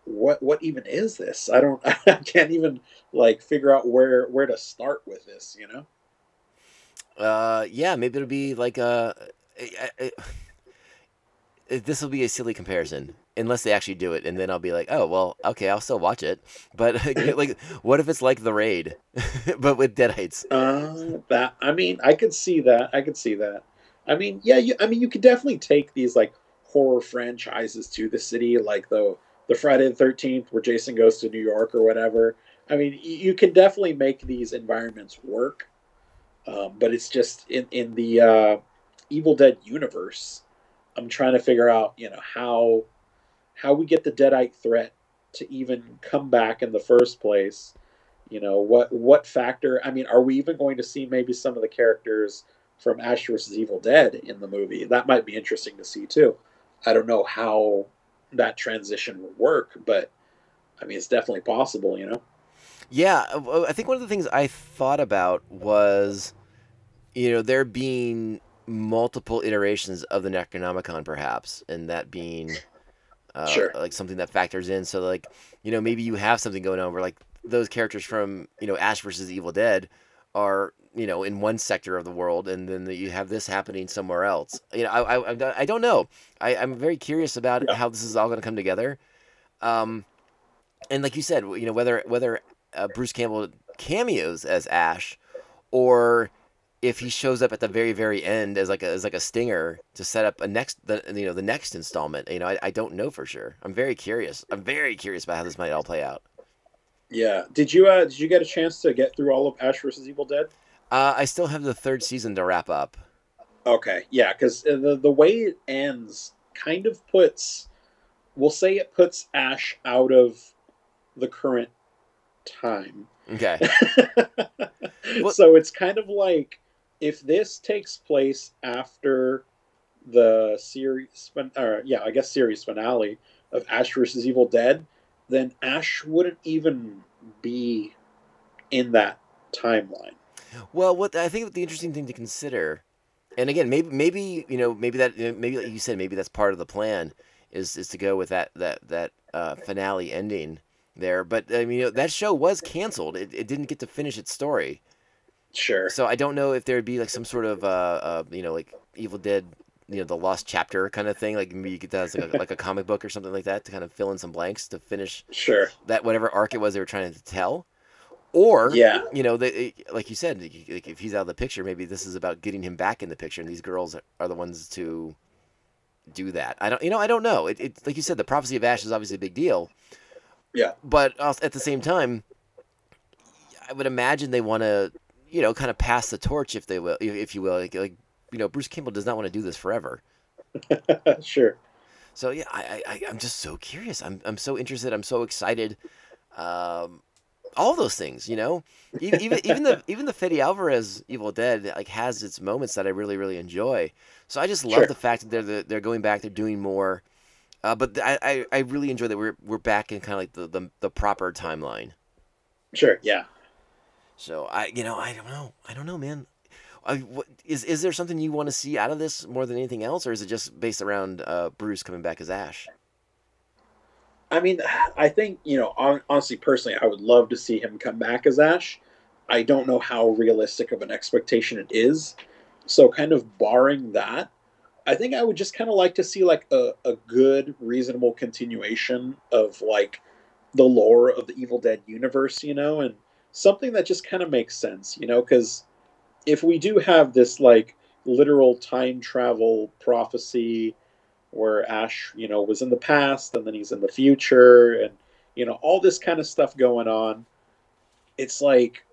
what what even is this? I don't I can't even like figure out where where to start with this. You know? Uh, yeah, maybe it'll be like a. This will be a silly comparison unless they actually do it, and then I'll be like, oh well, okay, I'll still watch it. But like, what if it's like the raid, but with Deadites? Uh, that I mean, I could see that. I could see that. I mean, yeah, you, I mean, you could definitely take these like horror franchises to the city, like the the Friday the Thirteenth, where Jason goes to New York or whatever. I mean, you, can definitely make these environments work, um, but it's just in in the uh, Evil Dead universe. I'm trying to figure out, you know, how how we get the Deadite threat to even come back in the first place. You know, what what factor? I mean, are we even going to see maybe some of the characters from Ash vs. Evil Dead in the movie? That might be interesting to see too. I don't know how that transition would work, but I mean, it's definitely possible. You know. Yeah, I think one of the things I thought about was, you know, there being multiple iterations of the Necronomicon, perhaps, and that being uh, Sure. like something that factors in. So, like, you know, maybe you have something going on where like those characters from you know Ash versus Evil Dead are you know in one sector of the world, and then you have this happening somewhere else. You know, I I, I- I don't know. I, I'm very curious about Yeah. how this is all going to come together. Um, and like you said, you know, whether whether uh, Bruce Campbell cameos as Ash, or if he shows up at the very very end as like a as like a stinger to set up a next the you know the next installment. You know, I, I don't know for sure. I'm very curious. I'm very curious about how this might all play out. Yeah. Did you uh did you get a chance to get through all of Ash versus Evil Dead? Uh, I still have the third season to wrap up. Okay, yeah, because the the way it ends kind of puts, we'll say it puts Ash out of the current time. Okay. Well- so it's kind of like if this takes place after the series, or yeah, I guess series finale of Ash versus Evil Dead, then Ash wouldn't even be in that timeline. Well, what I think the interesting thing to consider, and again, maybe maybe you know maybe that maybe like you said maybe that's part of the plan is is to go with that that that uh, finale ending there. But I mean, you know, that show was canceled. It, it didn't get to finish its story. Sure. So I don't know if there would be like some sort of uh, uh you know like Evil Dead you know the lost chapter kind of thing like maybe you could do like a, like a comic book or something like that to kind of fill in some blanks to finish Sure. that whatever arc it was they were trying to tell or Yeah. you know they, like you said like if he's out of the picture maybe this is about getting him back in the picture and these girls are the ones to do that i don't you know i don't know it, it like you said the prophecy of ash is obviously a big deal Yeah. but at the same time i would imagine they want to you know kind of pass the torch if they will if, you will like, like you know bruce campbell does not want to do this forever sure. so yeah, I, I I'm just so curious. I'm I'm so interested. I'm so excited. Um, all those things, you know, E- even even the even the Fede Alvarez Evil Dead like has its moments that I really really enjoy. So I just love Sure. the fact that they're they're going back, they're doing more. Uh, but I, I I really enjoy that we're we're back in kind of like the, the the proper timeline. Sure. Yeah. So I you know I don't know I don't know man. I, what, is is there something you want to see out of this more than anything else, or is it just based around uh, Bruce coming back as Ash? I mean, I think you know, hon- honestly, personally, I would love to see him come back as Ash. I don't know how realistic of an expectation it is. So, kind of barring that, I think I would just kind of like to see like a, a good, reasonable continuation of like the lore of the Evil Dead universe, you know, and something that just kind of makes sense, you know, because if we do have this like literal time travel prophecy where Ash, you know, was in the past and then he's in the future and you know, all this kind of stuff going on. It's like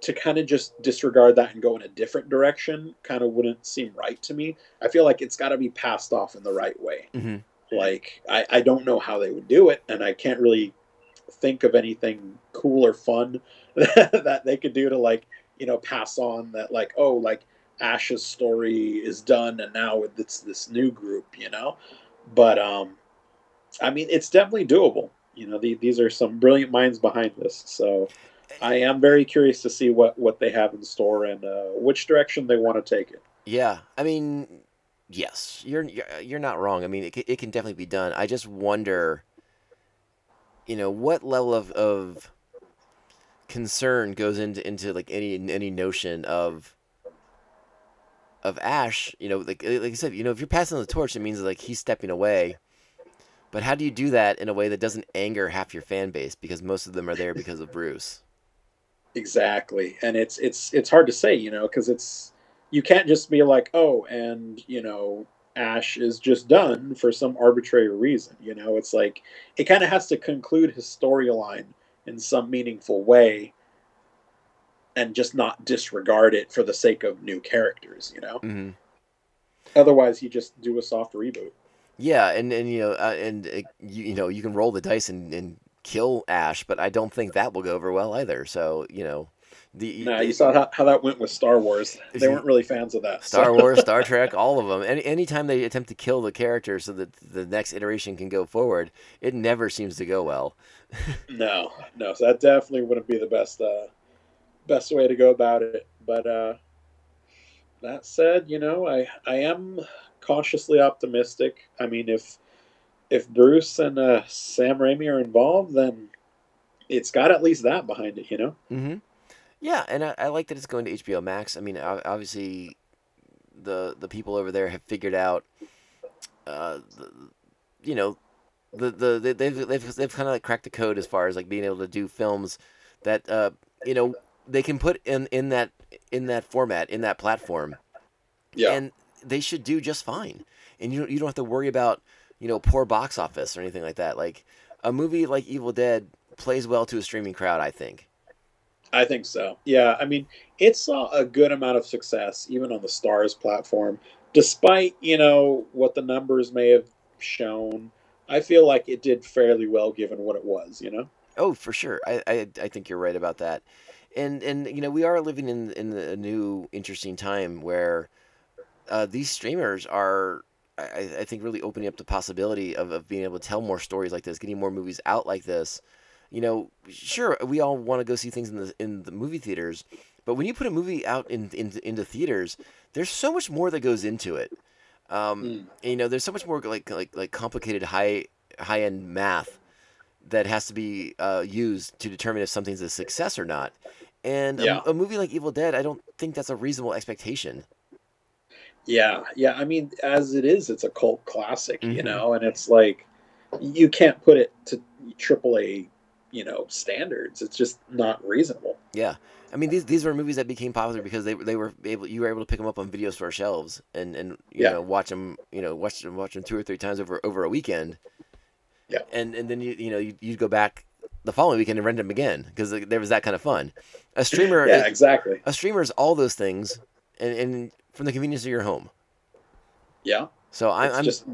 to kind of just disregard that and go in a different direction kind of wouldn't seem right to me. I feel like it's got to be passed off in the right way. Mm-hmm. Like I, I don't know how they would do it and I can't really think of anything cool or fun that they could do to like, you know, pass on that like, oh, like Ash's story is done and now it's this new group, you know? But um I mean it's definitely doable. You know, the, these are some brilliant minds behind this. So I am very curious to see what what they have in store and uh, which direction they want to take it. Yeah, I mean, yes, you're you're, you're not wrong. I mean, it, it can definitely be done. I just wonder, you know, what level of, of concern goes into into like any any notion of of Ash. You know, like like I said, you know, if you're passing the torch, it means like he's stepping away. But how do you do that in a way that doesn't anger half your fan base because most of them are there because of Bruce? Exactly, and it's it's it's hard to say, you know, because it's you can't just be like, oh, and you know, Ash is just done for some arbitrary reason. You know, it's like it kind of has to conclude his storyline in some meaningful way, and just not disregard it for the sake of new characters. You know, Mm-hmm. otherwise you just do a soft reboot. Yeah, and and you know, uh, and uh, you, you know, you can roll the dice and, and kill Ash, but I don't think that will go over well either. So you know, the Nah, you saw how, how that went with Star Wars. They weren't really fans of that. Star so- Wars, Star Trek, all of them. Any anytime they attempt to kill the character so that the next iteration can go forward, it never seems to go well. No, no. So that definitely wouldn't be the best uh, best way to go about it. But uh, that said, you know, I I am cautiously optimistic. I mean, if if Bruce and uh, Sam Raimi are involved, then it's got at least that behind it. You know. hmm Yeah, and I, I like that it's going to HBO Max. I mean, obviously, the the people over there have figured out, uh, the, you know, the the they- they've they've they've kind of like cracked the code as far as like being able to do films that uh you know they can put in in that in that format in that platform Yeah. and they should do just fine. And you don't, you don't have to worry about you know poor box office or anything like that. Like a movie like Evil Dead plays well to a streaming crowd, I think. I think so. Yeah, I mean, it saw a good amount of success even on the Starz platform, despite you know what the numbers may have shown. I feel like it did fairly well given what it was. You know. Oh, for sure. I, I I think you're right about that. And and you know we are living in in a new interesting time where uh, these streamers are. I, I think really opening up the possibility of, of being able to tell more stories like this, getting more movies out like this. You know, sure, we all want to go see things in the in the movie theaters, but when you put a movie out in, in into theaters, there's so much more that goes into it. Um, Mm. and, you know, there's so much more like like like complicated high high end math that has to be uh, used to determine if something's a success or not. And a- Yeah. a, movie like Evil Dead, I don't think that's a reasonable expectation. Yeah, yeah. I mean, as it is, it's a cult classic, you Mhm. know, and it's like you can't put it to triple A, you know, standards. It's just not reasonable. Yeah, I mean these these were movies that became popular because they they were able you were able to pick them up on video store shelves and and you Yeah. know watch them you know watch them watch them two or three times over over a weekend. Yeah. and and then you you know you you'd go back the following weekend and rent them again because there was that kind of fun. A streamer Yeah, exactly. a streamer is all those things and, and from the convenience of your home. Yeah, So I, it's I'm just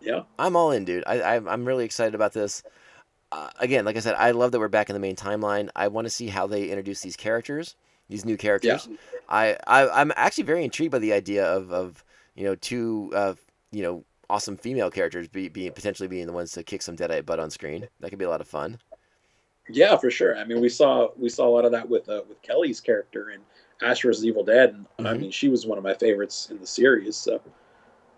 yeah, I'm all in, dude. I, I I'm really excited about this. Uh, again, like I said, I love that we're back in the main timeline. I want to see how they introduce these characters, these new characters. I, I I'm actually very intrigued by the idea of of you know two uh you know awesome female characters be, being potentially being the ones to kick some deadite butt on screen. That could be a lot of fun. yeah, for sure. I mean, we saw we saw a lot of that with uh, with Kelly's character in Ash vs. Evil Dead, and I Mhm. mean, she was one of my favorites in the series. So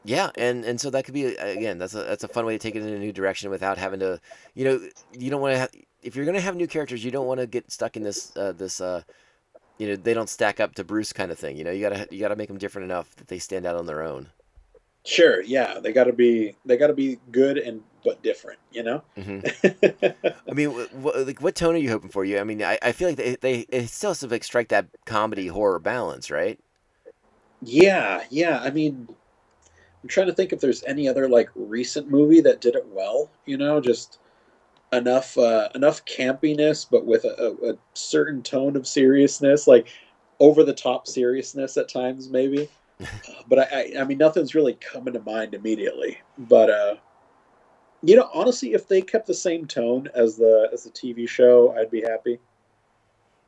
Yeah, and and so that could be again that's a that's a fun way to take it in a new direction without having to, you know, you don't want to have if you're gonna have new characters, you don't want to get stuck in this uh, this uh, you know, they don't stack up to Bruce kind of thing. You know, you gotta you gotta make them different enough that they stand out on their own. sure, yeah, they got to be they got to be good and but different. You know. hmm I mean, wh- wh- like what tone are you hoping for? You, I mean, I, I feel like they they it still has to like strike that comedy horror balance, right? Yeah, yeah. I mean, I'm trying to think if there's any other like recent movie that did it well. You know, just enough uh, enough campiness, but with a, a, a certain tone of seriousness, like over the top seriousness at times, maybe. Uh, but I, I, I mean, nothing's really coming to mind immediately. But uh, you know, honestly, if they kept the same tone as the as the TV show, I'd be happy.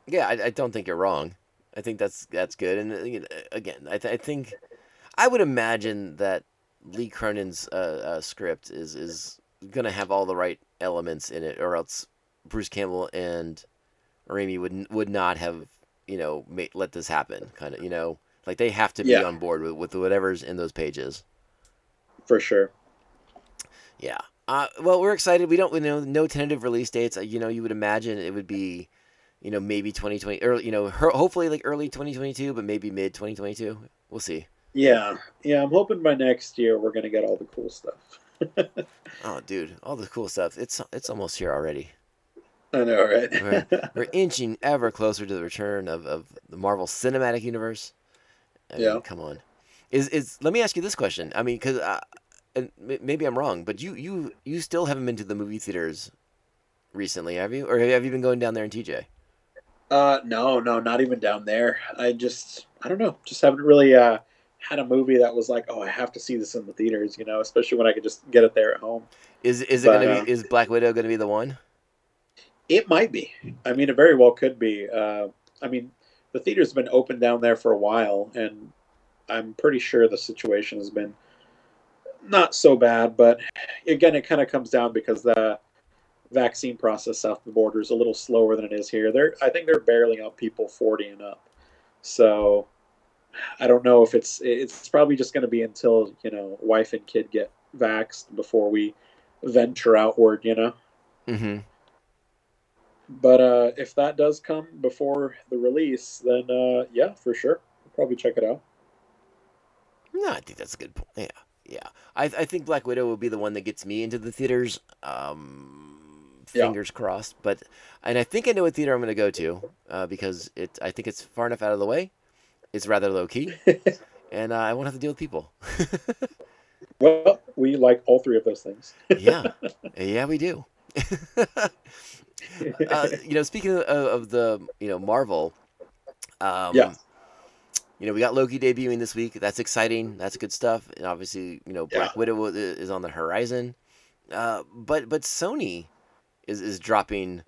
Yeah, I, I don't think you're wrong. I think that's that's good. And uh, again, I, th- I think I would imagine that Lee Cronin's uh, uh, script is is gonna have all the right elements in it, or else Bruce Campbell and Raimi would would not have you know let this happen. Kind of you know like they have to be Yeah. on board with, with whatever's in those pages. for sure. Yeah. Uh, well, we're excited. We don't, we know, no tentative release dates. Uh, You know, you would imagine it would be, you know, maybe 2020, early, you know, ho- hopefully like early 2022, but maybe mid 2022. We'll see. Yeah, yeah. I'm hoping by next year we're gonna get all the cool stuff. Oh, dude, all the cool stuff. It's it's almost here already. I know, right? We're, we're inching ever closer to the return of, of the Marvel Cinematic Universe. I mean, Yeah. come on. Is is let me ask you this question. I mean, because uh, and maybe I'm wrong, but you you you still haven't been to the movie theaters recently, have you? Or have you been going down there in TJ? Uh, no, no, not even down there. I just, I don't know, just haven't really uh, had a movie that was like, oh, I have to see this in the theaters, you know, especially when I could just get it there at home. Is is it But, gonna uh, be is Black Widow gonna be the one? It might be. I mean, it very well could be. Uh, I mean, the theater's been open down there for a while, and I'm pretty sure the situation has been not so bad. But again, it kind of comes down because the vaccine process south of the border is a little slower than it is here. They're, I think, they're barreling out people 40 and up. So I don't know if it's it's probably just going to be until you know wife and kid get vaxxed before we venture outward. You know. Mm-hmm. But uh, if that does come before the release, then uh, yeah, for sure, I'll probably check it out. No, I think that's a good point. Yeah, yeah. I I think Black Widow will be the one that gets me into the theaters. Um, Yeah. fingers crossed. But and I think I know what theater I'm gonna go to uh, because it I think it's far enough out of the way. It's rather low key, and uh, I won't have to deal with people. Well, we like all three of those things. yeah, yeah, we do. uh, you know, speaking of, of the you know Marvel, um, Yeah. you know we got Loki debuting this week. That's exciting. That's good stuff. And obviously, you know, Black Yeah. Widow is on the horizon. Uh, but but Sony is is dropping,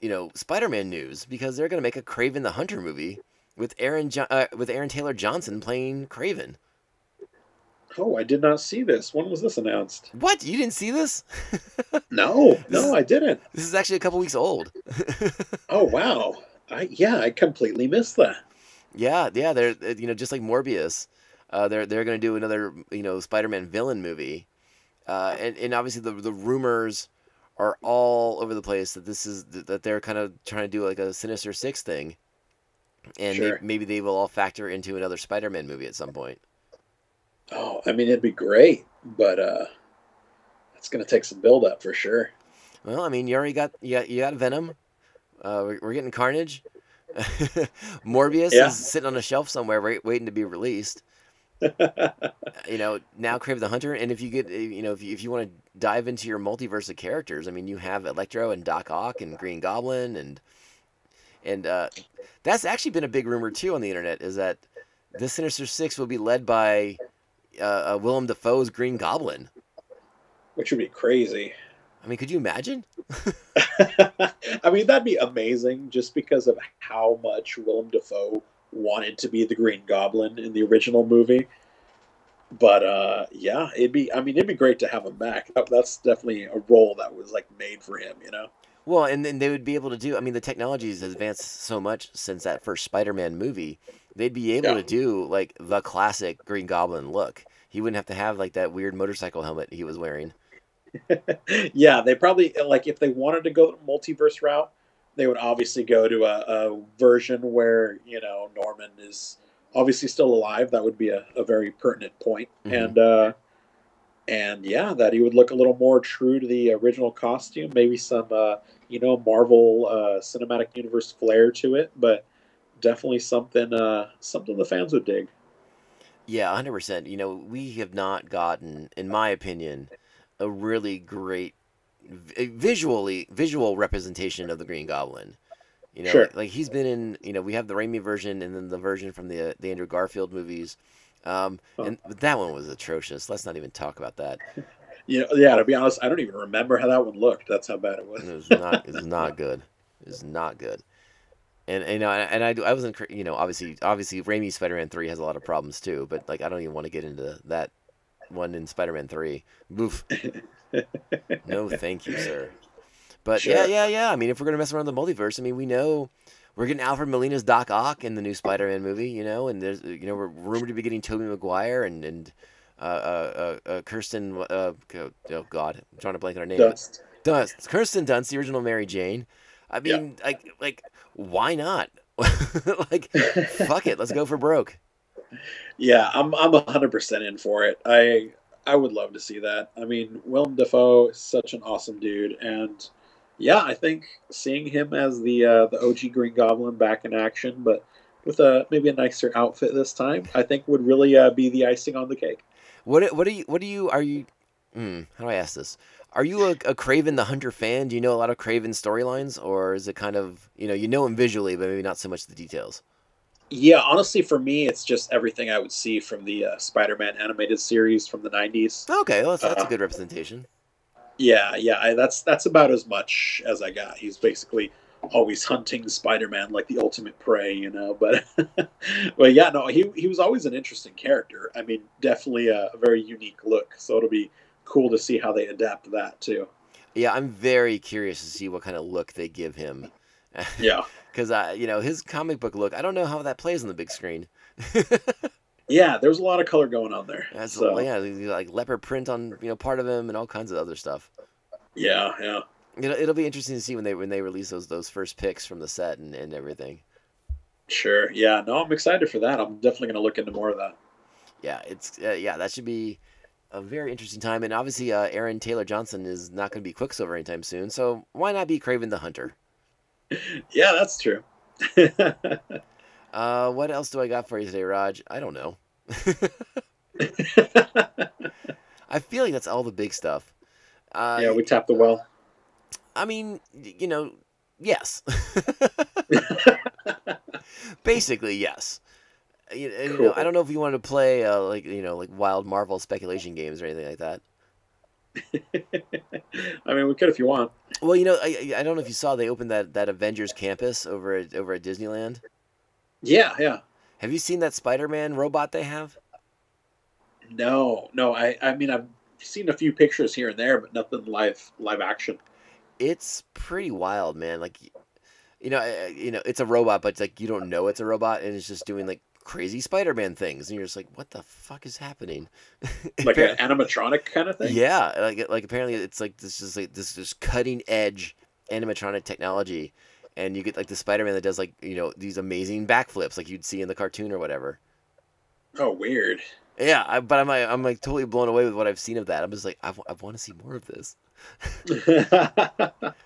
you know, Spider-Man news because they're gonna make a Kraven the Hunter movie with Aaron jo- uh, with Aaron Taylor Johnson playing Kraven. Oh, I did not see this. When was this announced? What? You didn't see this? No, no, I didn't. This is actually a couple weeks old. Oh wow, I yeah, I completely missed that. Yeah, yeah, they're uh, you know just like Morbius, uh, they're they're gonna do another you know Spider-Man villain movie, uh, and and obviously the the rumors are all over the place that this is that they're kind of trying to do like a Sinister Six thing, and Sure. maybe they will all factor into another Spider-Man movie at some point. Oh, I mean, it'd be great, but uh, it's gonna take some build up for sure. Well, I mean, you already got you got, you got Venom, uh, we're, we're getting Carnage, Morbius Yeah. is sitting on a shelf somewhere wait, waiting to be released. you know now Crave the Hunter, and if you get you know if you, if you want to dive into your multiverse of characters, I mean you have Electro and Doc Ock and Green Goblin and and uh, that's actually been a big rumor too on the internet is that the Sinister Six will be led by uh, uh, Willem Dafoe's Green Goblin. Which would be crazy. I mean, could you imagine? I mean, that'd be amazing just because of how much Willem Dafoe wanted to be the Green Goblin in the original movie. But uh, yeah, it'd be. I mean, it'd be great to have him back. That's definitely a role that was like made for him. You know. Well, and then they would be able to do. I mean, the technology has advanced so much since that first Spider-Man movie. They'd be able Yeah. to do like the classic Green Goblin look. He wouldn't have to have like that weird motorcycle helmet he was wearing. yeah, they probably like if they wanted to go the multiverse route, they would obviously go to a, a version where you know Norman is obviously still alive. That would be a, a very pertinent point. Mhm. and uh, and yeah, that he would look a little more true to the original costume. Maybe some uh, you know Marvel uh, Cinematic Universe flair to it, but definitely something uh, something the fans would dig. Yeah, hundred percent. You know, we have not gotten, in my opinion, a really great visually visual representation of the Green Goblin. You know, Sure. like, like he's been in. You know, we have the Raimi version and then the version from the the Andrew Garfield movies. Um, and that one was atrocious. Let's not even talk about that. You know, yeah. To be honest, I don't even remember how that one looked. That's how bad it was. It was not. It was not good. It was not good. And, you know, and I, I wasn't, you know, obviously, obviously, Raimi Spider-Man Three has a lot of problems too. But like, I don't even want to get into that one in Spider-Man Three. Oof. no, thank you, sir. But Sure. yeah, yeah, yeah. I mean, if we're gonna mess around the multiverse, I mean, we know we're getting Alfred Molina's Doc Ock in the new Spider-Man movie, you know, and there's you know we're rumored to be getting Tobey Maguire and and uh, uh, uh, uh, Kirsten. Uh, oh God, I'm trying to blank on her name. Dust. Dunst, Kirsten Dunst, the original Mary Jane. I Yeah. mean, like, like, why not? like, fuck it, let's go for broke. Yeah, I'm I'm hundred percent in for it. I I would love to see that. I mean, Willem Dafoe is such an awesome dude, and yeah, I think seeing him as the uh, the OG Green Goblin back in action, but with a maybe a nicer outfit this time, I think would really uh, be the icing on the cake. What, what do you, what do you, are you? Hmm, how do I ask this? Are you a, a Kraven the Hunter fan? Do you know a lot of Kraven storylines, or is it kind of, you know, you know him visually, but maybe not so much the details? Yeah, honestly, for me, it's just everything I would see from the uh, Spider-Man animated series from the '90s. Okay, well, that's, that's a Uh, good representation. Yeah, yeah, I, that's that's about as much as I got. He's basically always hunting Spider-Man like the ultimate prey, you know. But but yeah, no, he he was always an interesting character. I mean, definitely a, a very unique look. So it'll be cool to see how they adapt that too. Yeah, I'm very curious to see what kind of look they give him. Yeah, Because, uh, you know, his comic book look, I don't know how that plays on the big screen. yeah. There's a lot of color going on there. That's so yeah, like leopard print on you know part of him and all kinds of other stuff. yeah, yeah. It'll, it'll be interesting to see when they when they release those those first pics from the set and, and everything. Sure. Yeah. No, I'm excited for that. I'm definitely going to look into more of that. Yeah, it's uh, yeah that should be a very interesting time. And obviously, uh, Aaron Taylor Johnson is not going to be Quicksilver anytime soon. So why not be Kraven the Hunter? Yeah, that's true. Uh, what else do I got for you today, Raj? I don't know. I feel like that's all the big stuff. Uh, yeah, we tapped the well. I mean, you know, yes. Basically, yes. You, you know, I don't know if you wanted to play uh, like you know like wild Marvel speculation games or anything like that. I mean, we could if you want. Well, you know, I, I I don't know if you saw they opened that, that Avengers campus over at over at Disneyland. Yeah, yeah. Have you seen that Spider-Man robot they have? No, no. I, I mean, I've seen a few pictures here and there, but nothing live, live action. It's pretty wild, man. Like, you know, you know, it's a robot, but it's like you don't know it's a robot, and it's just doing like crazy Spider-Man things, and you're just like, what the fuck is happening? Like an animatronic kind of thing. Yeah, like like apparently it's like this is like this is cutting edge animatronic technology, and you get like the Spider-Man that does like you know these amazing backflips like you'd see in the cartoon or whatever. Oh, weird. Yeah, I, but I'm like, I'm like totally blown away with what I've seen of that. I'm just like I, want to see more of this.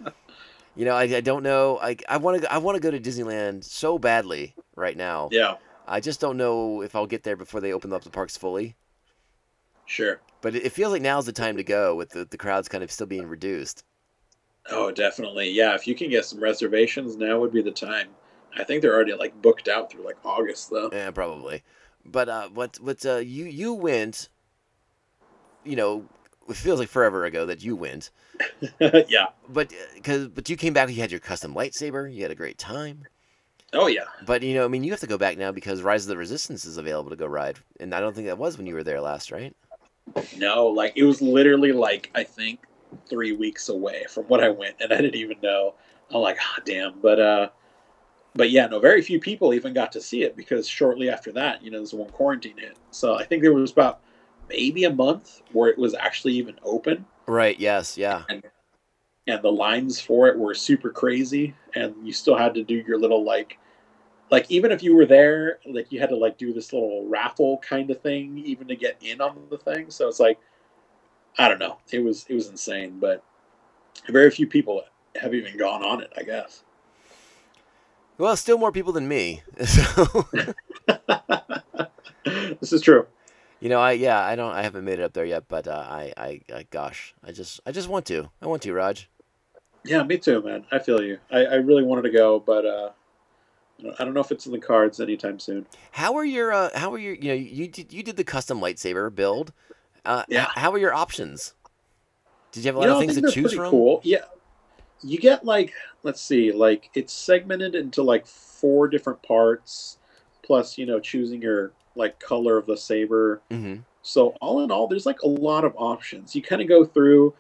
You know, I, I don't know. I I want to I want to go to Disneyland so badly right now. yeah, I just don't know if I'll get there before they open up the parks fully. sure. But it, it feels like now's the time to go with the, the crowds kind of still being reduced. Oh, definitely. Yeah, if you can get some reservations, now would be the time. I think they're already like booked out through like August though. Yeah, probably. But uh, what what uh, you you went? You know, it feels like forever ago that you went. yeah. But because but you came back, you had your custom lightsaber. You had a great time. Oh yeah. But you know, I mean, you have to go back now because Rise of the Resistance is available to go ride, and I don't think that was when you were there last, right? No, like it was literally like I think three weeks away from when I went, and I didn't even know. I'm like, ah, damn. But uh, but yeah, no, very few people even got to see it because shortly after that, you know, there's one quarantine hit. So I think there was about maybe a month where it was actually even open, Right. Yes. Yeah. and the lines for it were super crazy, and you still had to do your little like. Like even if you were there, like you had to like do this little raffle kind of thing, even to get in on the thing. So it's like, I don't know. It was it was insane, but very few people have even gone on it. I guess. Well, still more people than me. So this is true. you know, I yeah, I don't, I haven't made it up there yet, but uh, I, I, I, gosh, I just, I just want to. I want to, Raj. Yeah, me too, man. I feel you. I, I really wanted to go, but uh, I don't know if it's in the cards anytime soon. How are your, uh, how are your, you know, you did, you did the custom lightsaber build. Uh, Yeah. How are your options? Did you have a lot you know, of things to choose from? Cool. Yeah, you get like let's see, like it's segmented into like four different parts, plus you know choosing your like color of the saber. Mm-hmm. So all in all, there's like a lot of options. You kind of go through.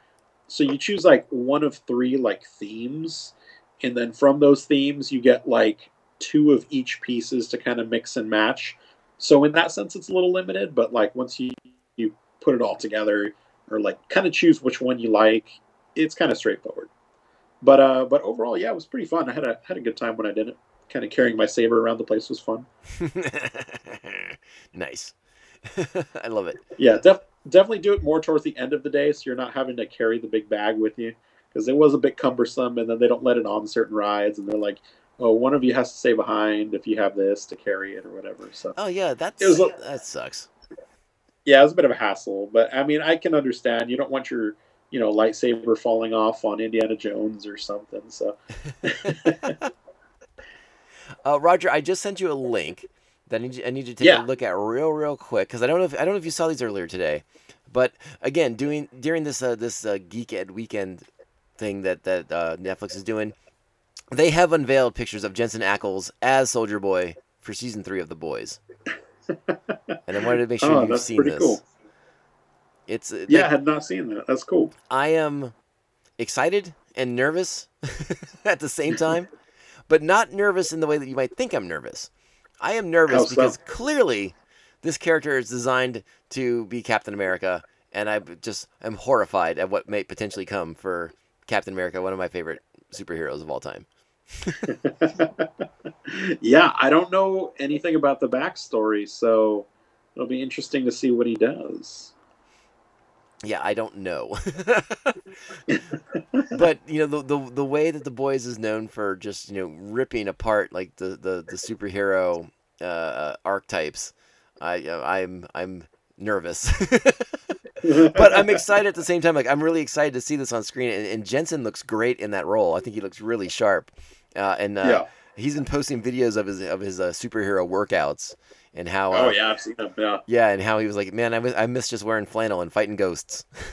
So you choose like one of three like themes, and then from those themes you get like two of each pieces to kind of mix and match. So in that sense, it's a little limited. But like once you you put it all together, or like kind of choose which one you like, it's kind of straightforward. But uh, but overall, yeah, it was pretty fun. I had a had a good time when I did it. Kind of carrying my saber around the place was fun. nice. I love it. Yeah, def- definitely do it more towards the end of the day, so you're not having to carry the big bag with you because it was a bit cumbersome. And then they don't let it on certain rides, and they're like, "Oh, one of you has to stay behind if you have this to carry it or whatever." So Oh yeah, that's It was a- that sucks. Yeah, it was a bit of a hassle, but I mean, I can understand. You don't want your you know lightsaber falling off on Indiana Jones or something. So Uh, Raj, I just sent you a link that I need I need to take Yeah. a look at real, real quick because I don't know if I don't know if you saw these earlier today, but again, doing during this uh, this uh, Geeked weekend thing that that uh, Netflix is doing, they have unveiled pictures of Jensen Ackles as Soldier Boy for season three of The Boys, and I wanted to make sure oh, you've that's seen pretty this. cool. It's uh, Yeah, I had not seen that. That's cool. I am excited and nervous at the same time, but not nervous in the way that you might think I'm nervous. I am nervous How so? because clearly this character is designed to be Captain America, and I just am horrified at what may potentially come for Captain America, one of my favorite superheroes of all time. yeah, I don't know anything about the backstory, so it'll be interesting to see what he does. Yeah, I don't know. but you know the, the the way that the boys is known for just you know ripping apart like the the, the superhero uh, archetypes, I I'm I'm nervous, but I'm excited at the same time. Like I'm really excited to see this on screen, and, and Jensen looks great in that role. I think he looks really sharp, uh, and uh, yeah. he's been posting videos of his of his uh, superhero workouts and how uh, Oh yeah, I've seen him. Yeah. yeah, and how he was like, man, I miss, I miss just wearing flannel and fighting ghosts.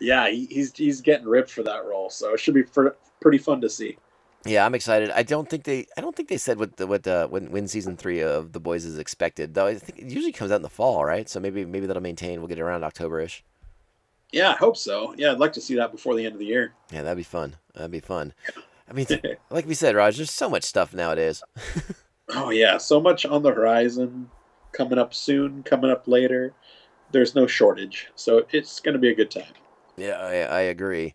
yeah, he, he's he's getting ripped for that role, so it should be fr- pretty fun to see. Yeah, I'm excited. I don't think they I don't think they said what the, what uh, when when season three of the boys is expected. Though I think it usually comes out in the fall, right? So maybe maybe that'll maintain. We'll get it around October-ish. Yeah, I hope so. Yeah, I'd like to see that before the end of the year. Yeah, that'd be fun. That'd be fun. I mean, like we said, Raj, there's so much stuff nowadays. Oh yeah, so much on the horizon, coming up soon, coming up later. There's no shortage, so it's going to be a good time. Yeah, I, I agree.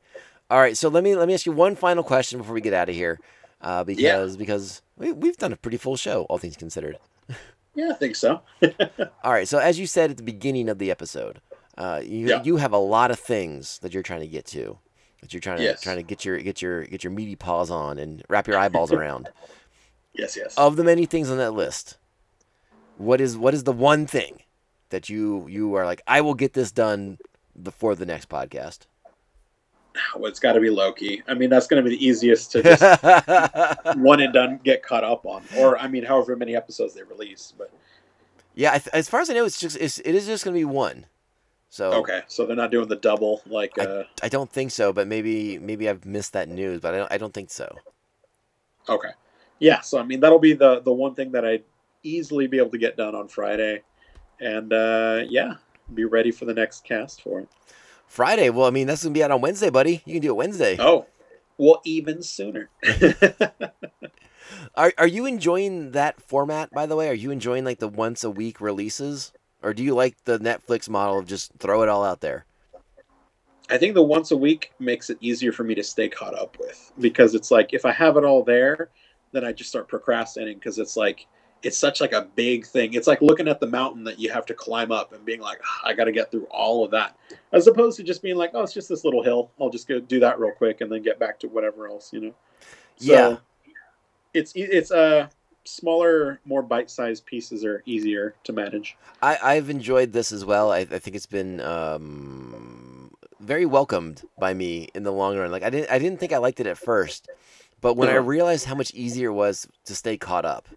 All right, so let me let me ask you one final question before we get out of here, uh, because because we, we've done a pretty full show, all things considered. Yeah, I think so. All right, so as you said at the beginning of the episode, uh, you Yeah. you have a lot of things that you're trying to get to, that you're trying to Yes. trying to get your get your get your meaty paws on and wrap your eyeballs around. yes, yes. Of the many things on that list, what is what is the one thing that you you are like I will get this done before the next podcast? well, it's got to be Loki. I mean, that's going to be the easiest to just one and done get caught up on, or I mean, however many episodes they release. But yeah, as far as I know, it's just it's, it is just going to be one. So okay, so they're not doing the double like. Uh, I don't think so, but maybe maybe I've missed that news, but I don't, I don't think so. Okay. Yeah, so I mean that'll be the the one thing that I'd easily be able to get done on Friday, and uh, yeah, be ready for the next cast for it. Friday. Well, I mean, that's gonna be out on Wednesday, buddy. You can do it Wednesday. Oh, well, even sooner. Are Are you enjoying that format? By the way, are you enjoying like the once a week releases, or do you like the Netflix model of just throw it all out there? I think the once a week makes it easier for me to stay caught up with because it's like if I have it all there, then I just start procrastinating because it's like it's such like a big thing. It's like looking at the mountain that you have to climb up and being like, "Ah, I got to get through all of that, as opposed to just being like, oh, it's just this little hill. I'll just go do that real quick and then get back to whatever else, you know. So Yeah. it's it's uh, smaller, more bite-sized pieces are easier to manage. I I've enjoyed this as well. I, I think it's been um, very welcomed by me in the long run. Like I didn't I didn't think I liked it at first, but when I Uh-huh. realized how much easier it was to stay caught up,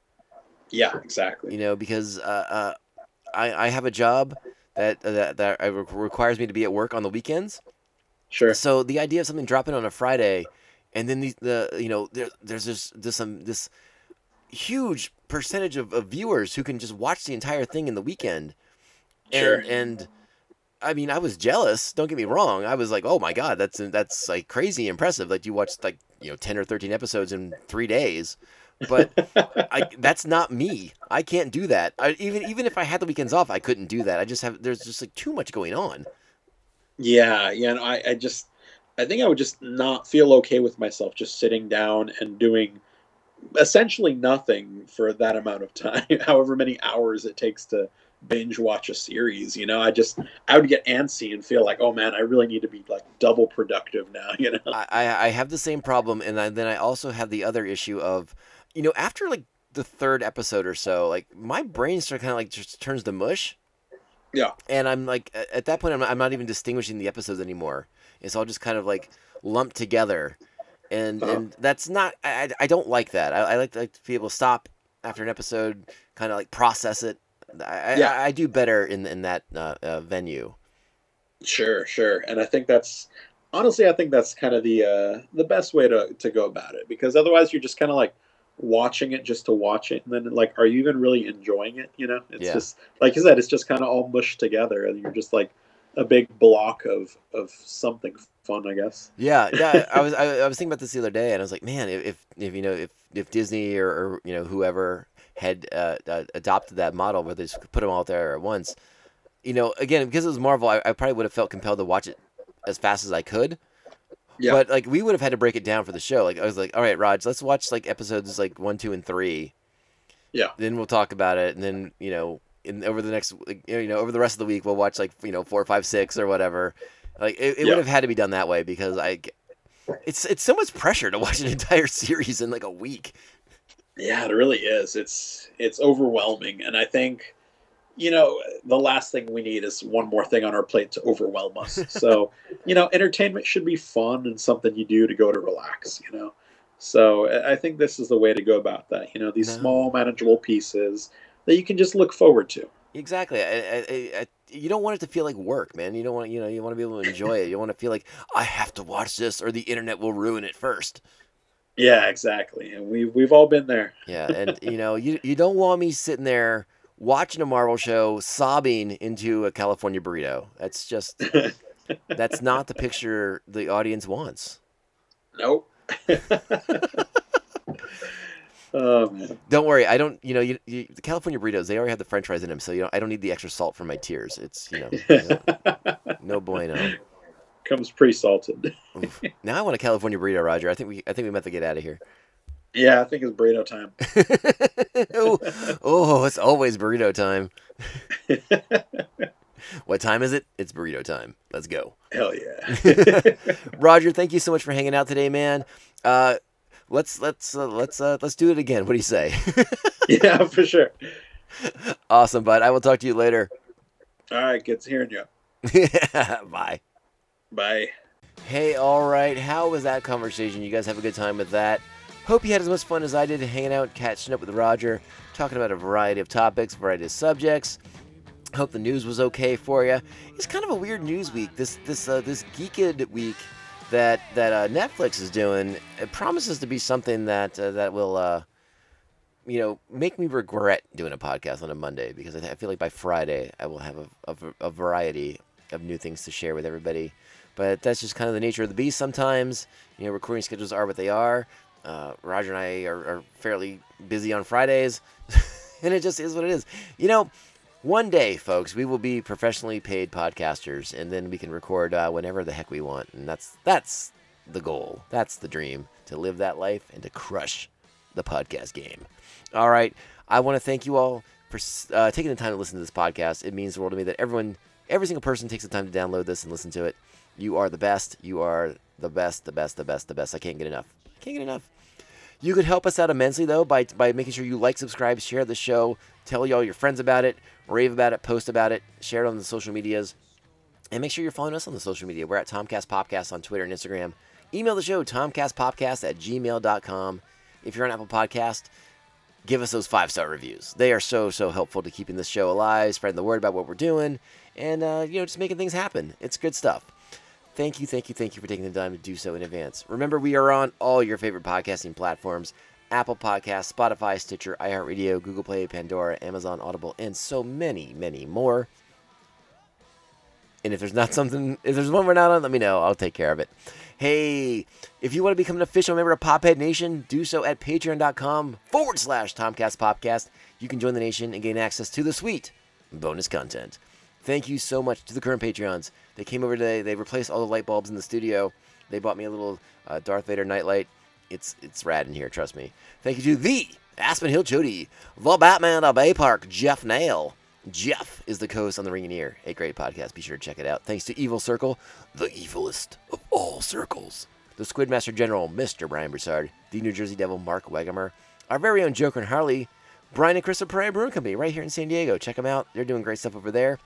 Yeah, exactly. you know, because uh, uh, I I have a job that that that uh, requires me to be at work on the weekends. Sure. So the idea of something dropping on a Friday, and then the, the you know there, there's this this um this huge percentage of, of viewers who can just watch the entire thing in the weekend. And Sure. and I mean, I was jealous. Don't get me wrong. I was like, oh my god, that's that's like crazy impressive. Like you watched like you know ten or thirteen episodes in three days. But I, that's not me. I can't do that. I, even even if I had the weekends off, I couldn't do that. I just have there's just like too much going on. Yeah, yeah. No, I, I just, I think I would just not feel okay with myself just sitting down and doing essentially nothing for that amount of time, however many hours it takes to binge watch a series. You know, I just, I would get antsy and feel like, oh man, I really need to be like double productive now. You know? I, I have the same problem, and I, then I also have the other issue of, you know, after like the third episode or so, like my brain sort of kind of like just turns to mush. Yeah. And I'm like, at that point, I'm not, I'm not even distinguishing the episodes anymore. It's all just kind of like lumped together, and Uh-huh. and that's not. I I- don't like that. I, I like, like to be able to stop after an episode, kind of like process it. I, Yeah. I, I do better in in that uh, uh, venue. Sure, sure. And I think that's honestly, I think that's kind of the uh, the best way to to go about it because otherwise you're just kind of like watching it just to watch it, and then like, are you even really enjoying it? You know, it's Yeah. just like you said, it's just kind of all mushed together, and you're just like a big block of of something fun, I guess. Yeah, yeah. I was I, I was thinking about this the other day, and I was like, man, if if, you know if if Disney or, or you know whoever had uh, uh, adopted that model where they just put them all there at once, you know, again because it was Marvel, I, I probably would have felt compelled to watch it as fast as I could. Yeah. But like we would have had to break it down for the show. Like I was like, all right, Raj, let's watch like episodes like one, two, and three. Yeah. Then we'll talk about it, and then you know, in over the next like, you know over the rest of the week we'll watch like you know four, five, six or whatever. Like it, it Yeah. would have had to be done that way because I, it's it's so much pressure to watch an entire series in like a week. Yeah, it really is. It's it's overwhelming, and I think you know the last thing we need is one more thing on our plate to overwhelm us. So you know, entertainment should be fun and something you do to go to relax. You know, so I- think this is the way to go about that. You know, these No. small manageable pieces that you can just look forward to. Exactly. I, I, I, you don't want it to feel like work, man. You don't want you know you want to be able to enjoy it. You want to feel like I have to watch this or the internet will ruin it first. Yeah, exactly. And we we've all been there. Yeah, and you know you you don't want me sitting there watching a Marvel show sobbing into a California burrito. That's just that's not the picture the audience wants. Nope. Oh, man. Don't worry, I don't. You know, you, you, the California burritos they already have the French fries in them, so you know I don't need the extra salt for my tears. It's you know no, no bueno. Comes pre-salted. Now I want a California burrito, Roger. I think we I think we meant to get out of here. Yeah, I think it's burrito time. oh, oh, it's always burrito time. what time is it? It's burrito time. Let's go. Hell yeah. Roger, thank you so much for hanging out today, man. Uh, let's let's uh, let's uh, let's do it again. What do you say? yeah, for sure. awesome, bud. I will talk to you later. All right, good to hearing you. Bye. Bye. Hey, all right. How was that conversation? You guys have a good time with that? Hope you had as much fun as I did hanging out, catching up with Roger, talking about a variety of topics, variety of subjects. Hope the news was okay for you. It's kind of a weird news week. This this uh, this geeked week that that uh, Netflix is doing. It promises to be something that uh, that will uh, you know make me regret doing a podcast on a Monday because I, feel like by Friday I will have a, a, a variety of new things to share with everybody. But that's just kind of the nature of the beast. Sometimes you know recording schedules are what they are. Uh, Roger and I are, are fairly busy on Fridays, and it just is what it is. You know, one day, folks, we will be professionally paid podcasters, and then we can record uh, whenever the heck we want, and that's that's the goal. That's the dream to live that life and to crush the podcast game. All right, I want to thank you all for uh, taking the time to listen to this podcast. It means the world to me that everyone, every single person, takes the time to download this and listen to it. You are the best. You are the best, the best, the best, the best. I can't get enough. I can't get enough. You could help us out immensely though by by making sure you like, subscribe, share the show, tell y'all your friends about it, rave about it, post about it, share it on the social medias, and make sure you're following us on the social media. We're at Tomcast Popcast on Twitter and Instagram. Email the show tomcastpopcast at gmail.com. If you're on Apple Podcast, give us those five star reviews. They are so so helpful to keeping this show alive, spreading the word about what we're doing, and uh, you know just making things happen. It's good stuff. Thank you, thank you, thank you for taking the time to do so in advance. Remember, we are on all your favorite podcasting platforms Apple Podcasts, Spotify, Stitcher, iHeartRadio, Google Play, Pandora, Amazon, Audible, and so many, many more. And if there's not something, if there's one we're not on, let me know. I'll take care of it. Hey, if you want to become an official member of Pophead Nation, do so at patreon.com forward slash Tomcast Popcast. You can join the nation and gain access to the sweet bonus content. Thank you so much to the current Patreons. They came over today. They replaced all the light bulbs in the studio. They bought me a little uh, Darth Vader nightlight. It's it's rad in here, trust me. Thank you to the Aspen Hill Jody, the Batman of Bay Park, Jeff Nail. Jeff is the co-host on the Ring and Ear, a great podcast. Be sure to check it out. Thanks to Evil Circle, the evilest of all circles. The Squidmaster General, Mr. Brian Broussard, the New Jersey Devil, Mark Wegemer, our very own Joker and Harley, Brian and Crystal Pariah Brewing Company, right here in San Diego. Check them out. They're doing great stuff over there.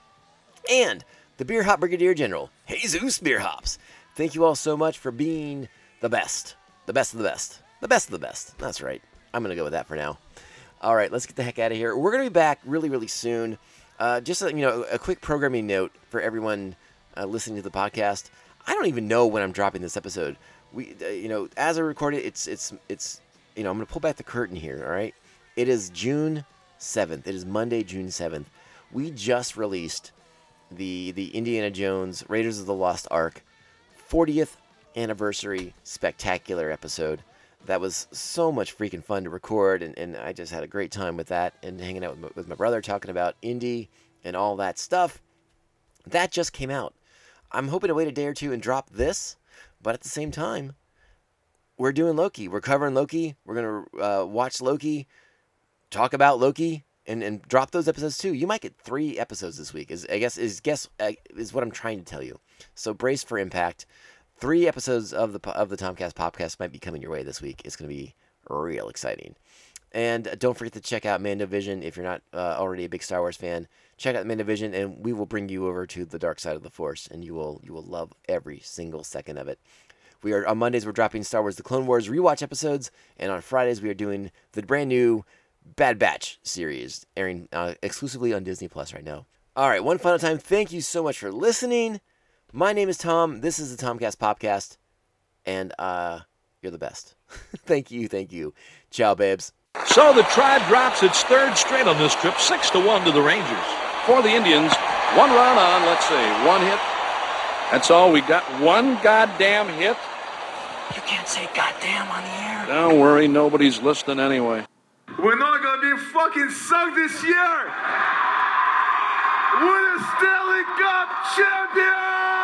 And the Beer Hop Brigadier General, Jesus Beer Hops. Thank you all so much for being the best. The best of the best. The best of the best. That's right. I'm going to go with that for now. All right, let's get the heck out of here. We're going to be back really, really soon. Uh, just a, you know, a quick programming note for everyone uh, listening to the podcast. I don't even know when I'm dropping this episode. We, uh, you know, as I record it, it's it's it's you know, I'm going to pull back the curtain here. All right, it is June seventh. It is Monday, June seventh. We just released the the Indiana Jones Raiders of the Lost Ark 40th anniversary spectacular episode. That was so much freaking fun to record, and, and I just had a great time with that and hanging out with my, with my brother, talking about Indy and all that stuff. That just came out. I'm hoping to wait a day or two and drop this, but at the same time, we're doing Loki. We're covering Loki. We're going to uh, watch Loki, talk about Loki, and, and drop those episodes too. You might get three episodes this week. Is I guess is guess uh, is what I'm trying to tell you. So brace for impact. Three episodes of the of the Tomcast Popcast might be coming your way this week. It's going to be real exciting. And don't forget to check out Mandovision if you're not uh, already a big Star Wars fan. Check out Mandovision, and we will bring you over to the dark side of the Force, and you will you will love every single second of it. We are on Mondays we're dropping Star Wars: The Clone Wars rewatch episodes, and on Fridays we are doing the brand new Bad Batch series, airing uh, exclusively on Disney Plus right now. All right, one final time, thank you so much for listening. My name is Tom. This is the Tomcast Popcast, and uh, you're the best. thank you, thank you. Ciao, babes. So the Tribe drops its third straight on this trip, six to one to the Rangers. For the Indians, one run on, let's see, one hit. That's all. We got one goddamn hit. You can't say goddamn on the air. Don't worry, nobody's listening anyway. We're not gonna be fucking sucked this year. We're the Stanley Cup champions.